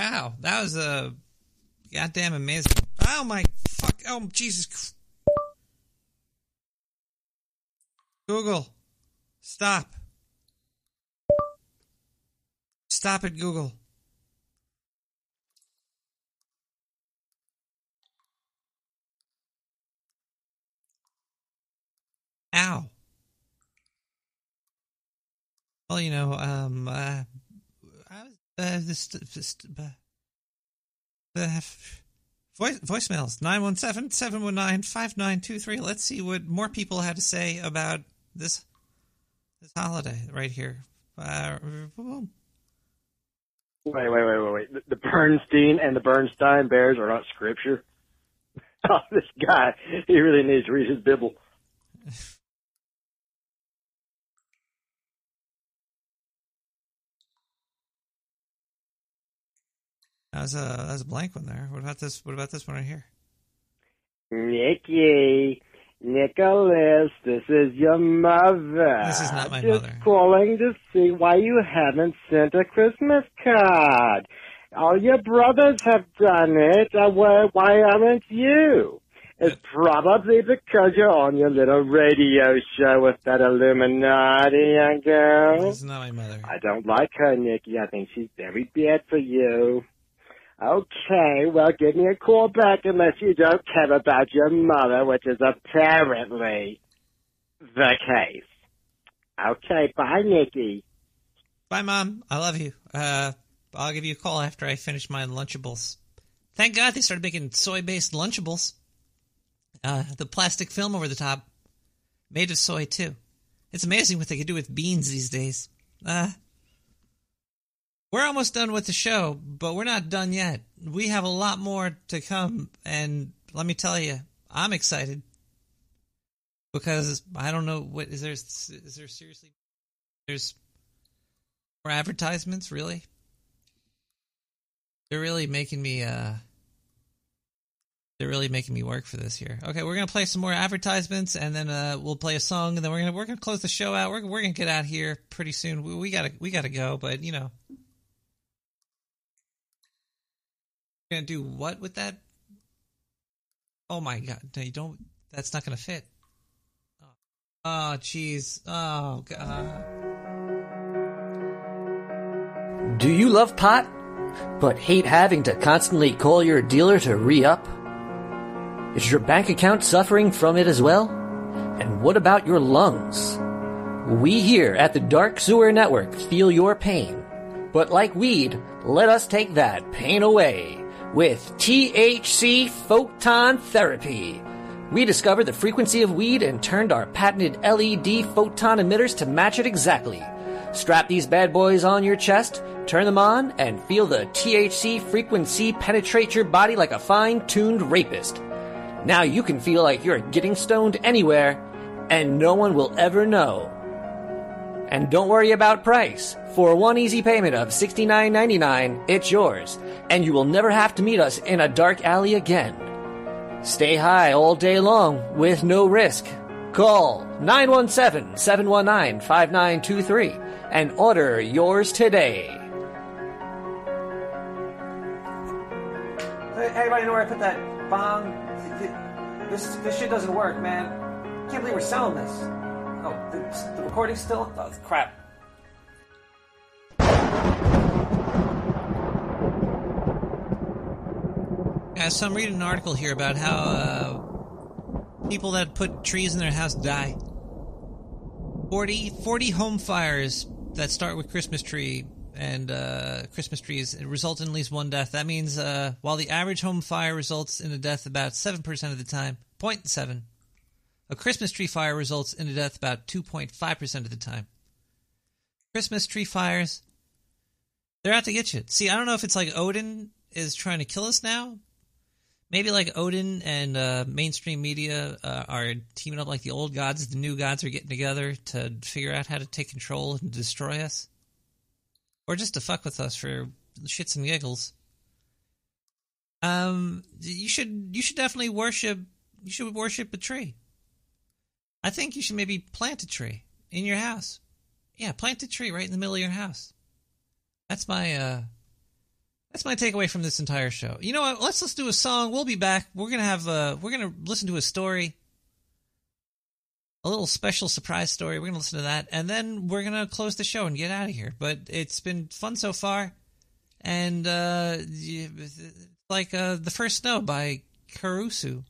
Wow, that was a goddamn amazing. Oh my fuck! Oh Jesus! Google, stop! Stop it, Google. Ow. Well, you know, um, uh, I was, voice, voicemails 917-719-5923. Let's see what more people had to say about this, this holiday right here. Uh, boom. Wait, wait, wait, wait, wait. The, the Bernstein and the Bernstein Bears are not scripture. Oh, this guy, he really needs to read his Bible. That was a that was a blank one there. What about this? What about this one right here? Nikki, Nicholas, this is your mother. This is not my Just mother. calling to see why you haven't sent a Christmas card. All your brothers have done it. Uh, why, why aren't you? It's probably because you're on your little radio show with that Illuminati young girl. This is not my mother. I don't like her, Nikki. I think she's very bad for you. Okay, well, give me a call back unless you don't care about your mother, which is apparently the case. Okay, bye, Nikki. Bye, Mom. I love you. Uh, I'll give you a call after I finish my Lunchables. Thank God they started making soy-based Lunchables. Uh, the plastic film over the top, made of soy too. It's amazing what they can do with beans these days. Uh, we're almost done with the show, but we're not done yet. We have a lot more to come, and let me tell you, I'm excited because I don't know what is there. Is there seriously? There's more advertisements, really? They're really making me uh they're really making me work for this here. Okay, we're gonna play some more advertisements and then uh we'll play a song and then we're gonna we're gonna close the show out. We're we're gonna get out here pretty soon. We, we gotta we gotta go, but you know. We're gonna do what with that? Oh my god, no you don't that's not gonna fit. Oh, oh jeez. Oh god. Uh. Do you love pot, but hate having to constantly call your dealer to re up? Is your bank account suffering from it as well? And what about your lungs? We here at the Dark Sewer Network feel your pain. But like weed, let us take that pain away with THC Photon Therapy. We discovered the frequency of weed and turned our patented LED photon emitters to match it exactly. Strap these bad boys on your chest, turn them on, and feel the THC frequency penetrate your body like a fine tuned rapist. Now you can feel like you're getting stoned anywhere, and no one will ever know. And don't worry about price. For one easy payment of $69.99, it's yours, and you will never have to meet us in a dark alley again. Stay high all day long with no risk. Call 917 719 5923 and order yours today. Anybody know where I put that bomb? This this shit doesn't work, man. Can't believe we're selling this. Oh, the, the recording's still. Oh, crap. Yeah, so I'm reading an article here about how uh, people that put trees in their house die. 40, 40 home fires that start with Christmas tree and uh, Christmas trees result in at least one death. That means uh, while the average home fire results in a death about 7% of the time, 0.7, a Christmas tree fire results in a death about 2.5% of the time. Christmas tree fires, they're out to get you. See, I don't know if it's like Odin is trying to kill us now. Maybe like Odin and uh, mainstream media uh, are teaming up like the old gods. The new gods are getting together to figure out how to take control and destroy us. Or just to fuck with us for shits and giggles. Um, you should you should definitely worship. You should worship a tree. I think you should maybe plant a tree in your house. Yeah, plant a tree right in the middle of your house. That's my uh that's my takeaway from this entire show. You know what? Let's let's do a song. We'll be back. We're gonna have uh we're gonna listen to a story. A little special surprise story. We're gonna listen to that, and then we're gonna close the show and get out of here. But it's been fun so far, and uh, like uh, the first snow by Karusu.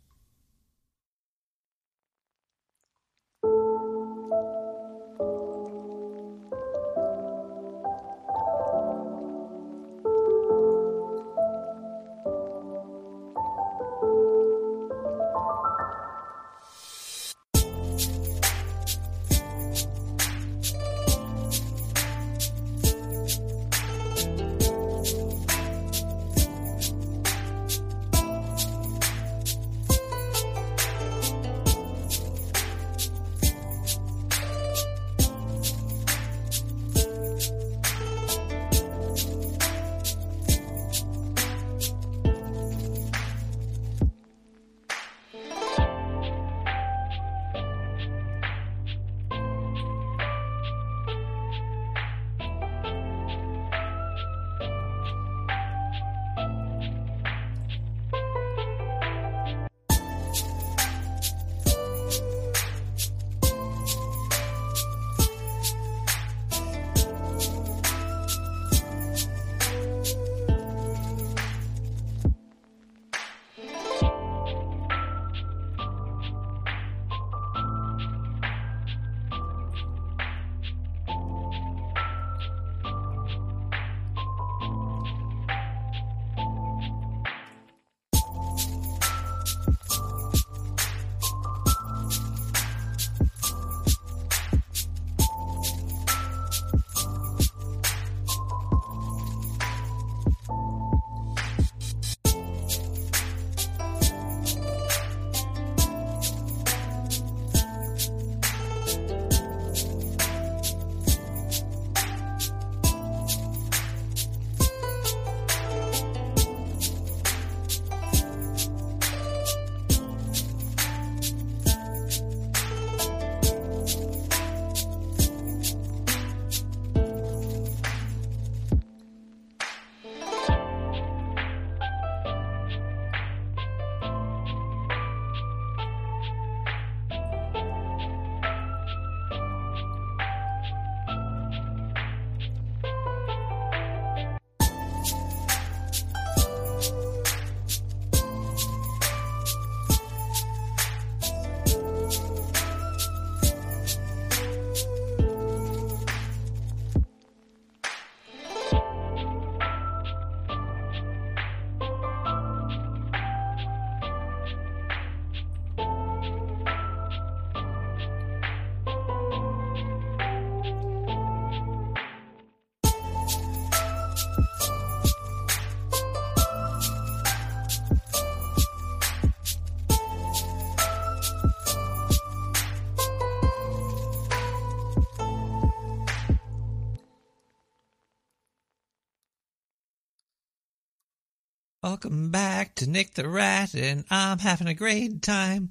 Welcome back to Nick the Rat, and I'm having a great time.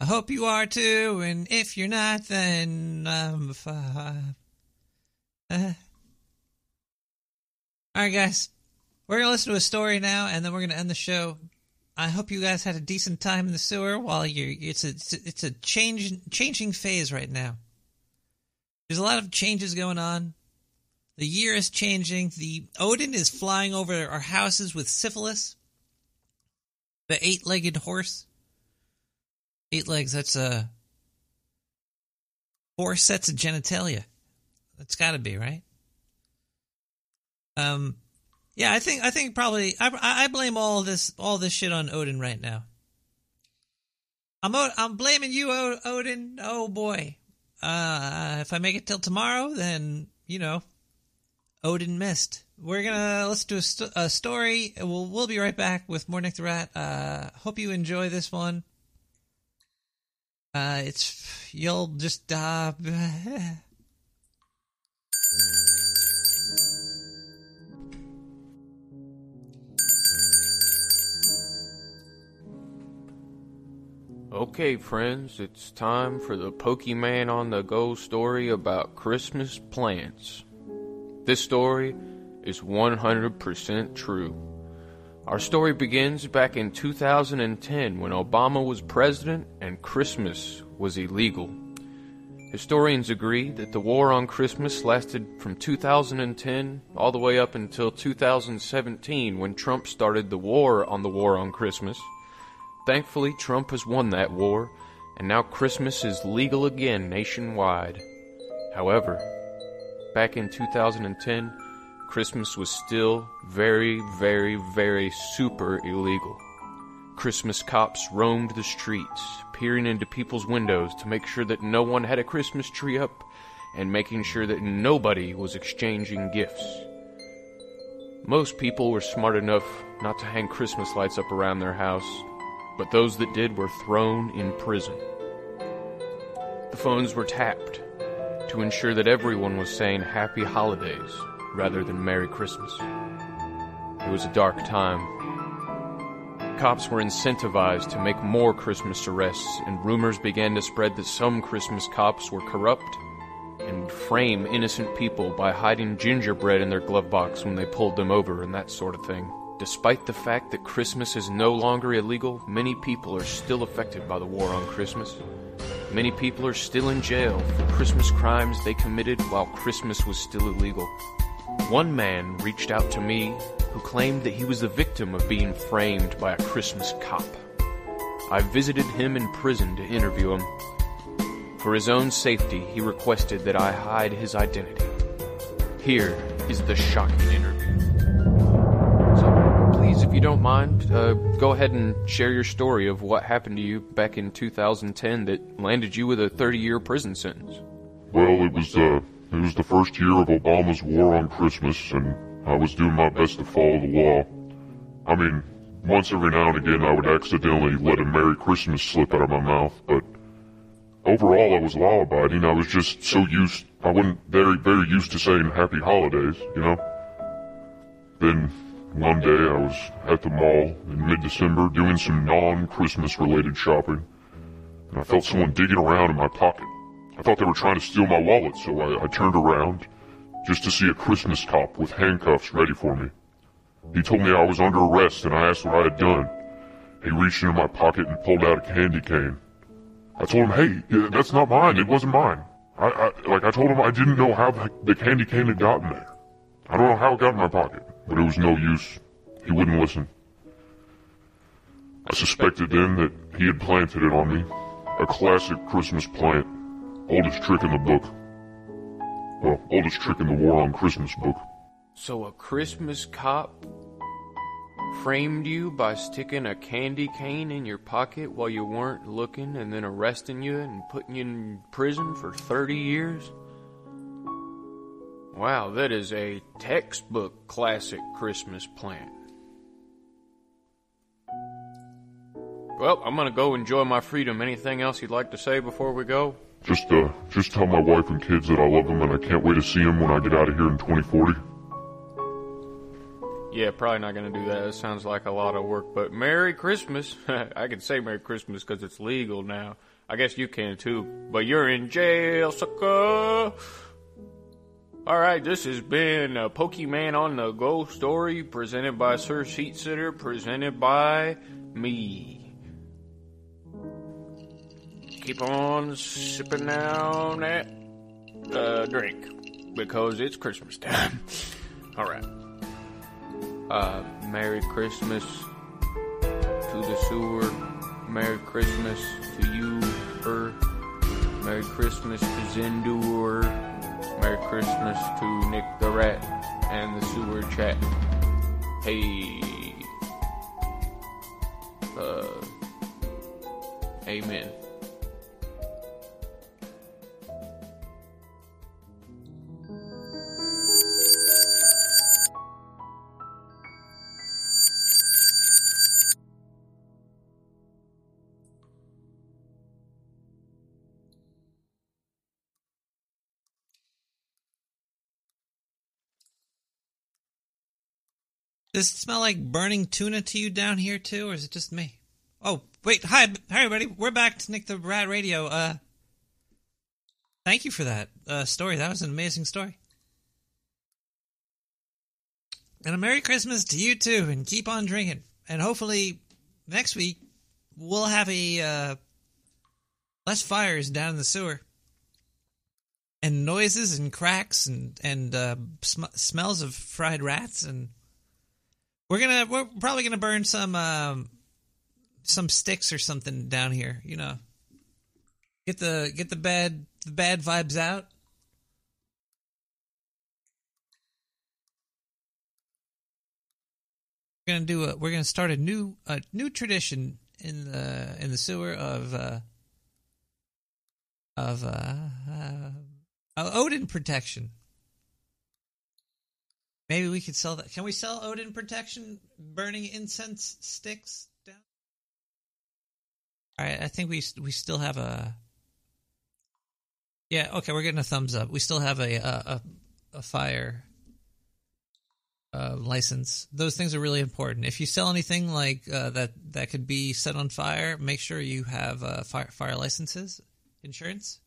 I hope you are too, and if you're not, then f- uh, all right, guys, we're gonna listen to a story now, and then we're gonna end the show. I hope you guys had a decent time in the sewer while a it's a- it's a change changing phase right now. There's a lot of changes going on. The year is changing. The Odin is flying over our houses with syphilis. The eight-legged horse. Eight legs. That's uh four sets of genitalia. That's got to be right. Um, yeah, I think I think probably I I blame all this all this shit on Odin right now. I'm I'm blaming you, Odin. Oh boy. Uh, if I make it till tomorrow, then you know, Odin missed. We're gonna let's do a, st- a story. We'll we'll be right back with more Nick the Rat. Uh, hope you enjoy this one. Uh, it's you'll just uh. Okay, friends, it's time for the Pokemon on the Go story about Christmas plants. This story is 100% true. Our story begins back in 2010 when Obama was president and Christmas was illegal. Historians agree that the war on Christmas lasted from 2010 all the way up until 2017 when Trump started the war on the war on Christmas. Thankfully, Trump has won that war, and now Christmas is legal again nationwide. However, back in 2010, Christmas was still very, very, very super illegal. Christmas cops roamed the streets, peering into people's windows to make sure that no one had a Christmas tree up and making sure that nobody was exchanging gifts. Most people were smart enough not to hang Christmas lights up around their house, but those that did were thrown in prison. The phones were tapped to ensure that everyone was saying Happy Holidays rather than Merry Christmas. It was a dark time. Cops were incentivized to make more Christmas arrests, and rumors began to spread that some Christmas cops were corrupt and would frame innocent people by hiding gingerbread in their glove box when they pulled them over and that sort of thing. Despite the fact that Christmas is no longer illegal, many people are still affected by the war on Christmas. Many people are still in jail for Christmas crimes they committed while Christmas was still illegal. One man reached out to me who claimed that he was the victim of being framed by a Christmas cop. I visited him in prison to interview him. For his own safety, he requested that I hide his identity. Here is the shocking interview. So, please, if you don't mind, uh, go ahead and share your story of what happened to you back in 2010 that landed you with a 30 year prison sentence. Well, it was uh, it was the first year of Obama's war on Christmas, and I was doing my best to follow the law. I mean, once every now and again, I would accidentally let a Merry Christmas slip out of my mouth, but overall, I was law-abiding. I was just so used, I wasn't very, very used to saying Happy Holidays, you know. Then one day, I was at the mall in mid-December doing some non-Christmas related shopping, and I felt someone digging around in my pocket. I thought they were trying to steal my wallet, so I, I turned around just to see a Christmas cop with handcuffs ready for me. He told me I was under arrest and I asked what I had done. He reached into my pocket and pulled out a candy cane. I told him, hey, that's not mine. It wasn't mine. I, I, like, I told him I didn't know how the, candy cane had gotten there. I don't know how it got in my pocket, but it was no use. He wouldn't listen. I suspected then that he had planted it on me. A classic Christmas plant. Oldest trick in the book. Well, oldest trick in the War on Christmas book. So, a Christmas cop framed you by sticking a candy cane in your pocket while you weren't looking and then arresting you and putting you in prison for 30 years? Wow, that is a textbook classic Christmas plant. Well, I'm gonna go enjoy my freedom. Anything else you'd like to say before we go? Just, uh, just tell my wife and kids that I love them and I can't wait to see them when I get out of here in 2040. Yeah, probably not gonna do that. Sounds like a lot of work. But Merry Christmas. I can say Merry Christmas because it's legal now. I guess you can too. But you're in jail, sucker. All right, this has been a Pokemon on the Go story presented by Sir Seat Sitter, presented by me. Keep on sipping down that uh, drink because it's Christmas time. All right. Uh, Merry Christmas to the sewer. Merry Christmas to you, Earth. Merry Christmas to Zindur. Merry Christmas to Nick the Rat and the sewer chat. Hey. Uh. Amen. Does it smell like burning tuna to you down here too, or is it just me? Oh, wait, hi, hi everybody. We're back to Nick the Rat Radio. Uh, thank you for that uh, story. That was an amazing story. And a Merry Christmas to you too, and keep on drinking. And hopefully next week we'll have a uh, less fires down in the sewer, and noises and cracks and and uh, sm- smells of fried rats and we're gonna we're probably gonna burn some um, some sticks or something down here. You know, get the get the bad the bad vibes out. We're gonna do a we're gonna start a new a new tradition in the in the sewer of uh, of uh, uh, Odin protection. Maybe we could sell that. Can we sell Odin protection burning incense sticks down? All right, I think we we still have a. Yeah, okay, we're getting a thumbs up. We still have a a, a, a fire uh, license. Those things are really important. If you sell anything like uh, that that could be set on fire, make sure you have uh, fire fire licenses, insurance.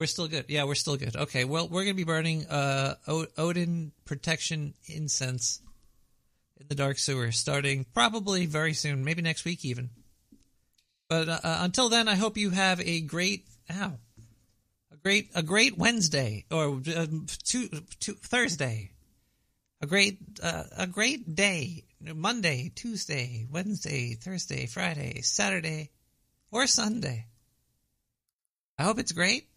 We're still good. Yeah, we're still good. Okay, well, we're going to be burning uh, o- Odin protection incense in the dark sewer starting probably very soon, maybe next week even. But uh, until then, I hope you have a great ow, a great a great Wednesday or uh, two, two, Thursday, a great uh, a great day. Monday, Tuesday, Wednesday, Thursday, Friday, Saturday, or Sunday. I hope it's great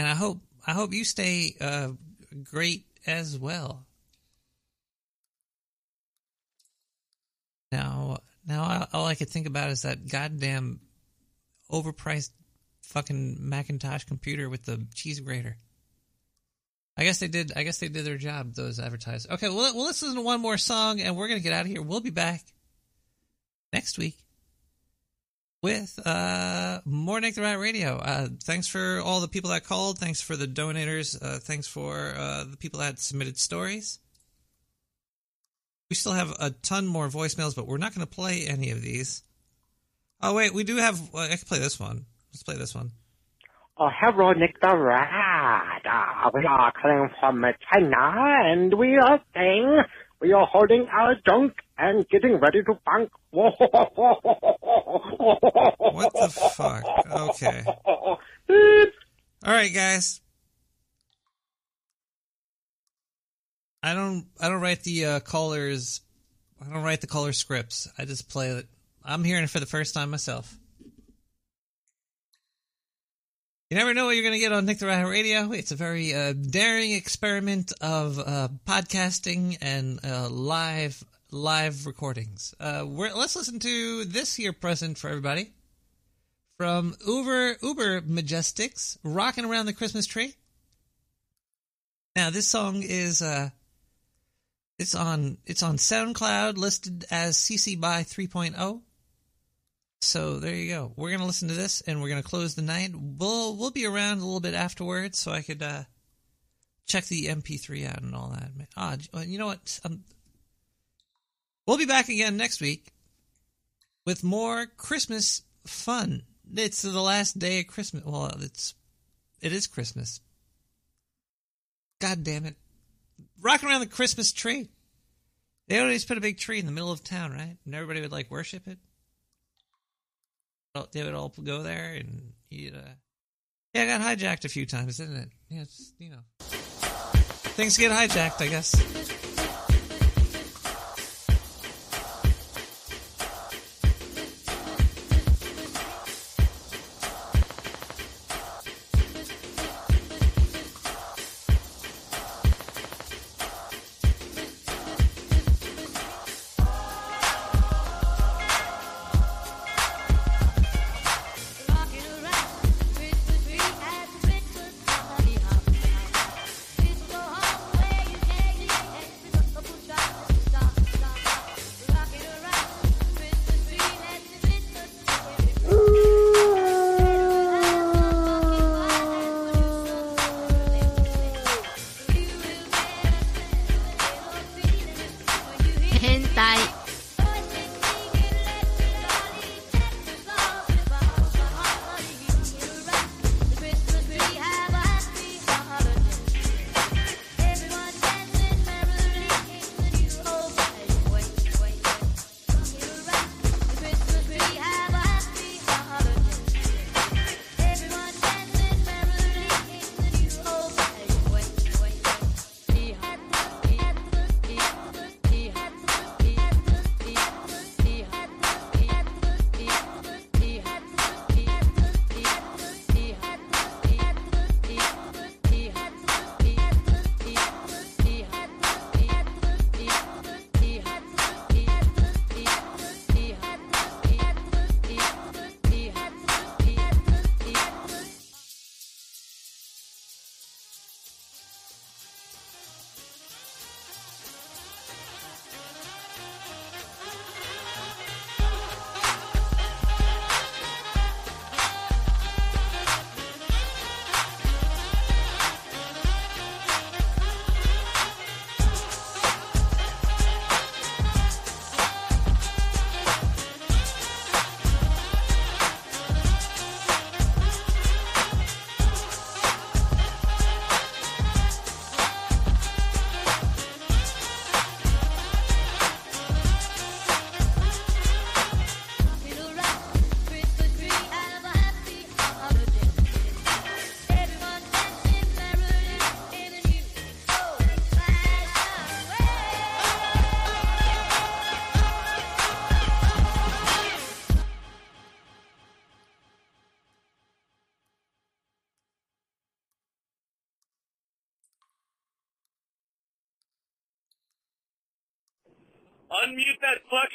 and I hope I hope you stay uh, great as well. Now, now all I could think about is that goddamn overpriced fucking Macintosh computer with the cheese grater. I guess they did. I guess they did their job. Those advertisers. Okay, well, well, let's listen to one more song, and we're gonna get out of here. We'll be back next week with uh, more Nick the Rat Radio. Uh, thanks for all the people that called. Thanks for the donators. Uh, thanks for uh, the people that submitted stories. We still have a ton more voicemails, but we're not going to play any of these. Oh wait, we do have. I can play this one. Let's play this one. Oh, hello, Nick the Rat. Uh, we are calling from China, and we are saying we are holding our junk and getting ready to punk. What the fuck? Okay. All right, guys. I don't. I don't write the uh, callers. I don't write the caller scripts. I just play it. I'm hearing it for the first time myself. You never know what you're going to get on Nick the Rat Radio. It's a very uh, daring experiment of uh, podcasting and uh, live live recordings. Uh, let's listen to this here present for everybody from Uber Uber Majestics, "Rocking Around the Christmas Tree." Now, this song is uh, it's on it's on SoundCloud, listed as CC by 3.0. So there you go. We're gonna listen to this, and we're gonna close the night. We'll we'll be around a little bit afterwards, so I could uh, check the MP3 out and all that. Ah, well, you know what? Um, we'll be back again next week with more Christmas fun. It's the last day of Christmas. Well, it's it is Christmas. God damn it! Rocking around the Christmas tree. They always put a big tree in the middle of town, right? And everybody would like worship it. They would all go there and eat. Uh... Yeah, I got hijacked a few times, didn't it? Yeah, it's you know, things get hijacked, I guess.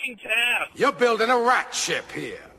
Fucking. You're building a rat ship here.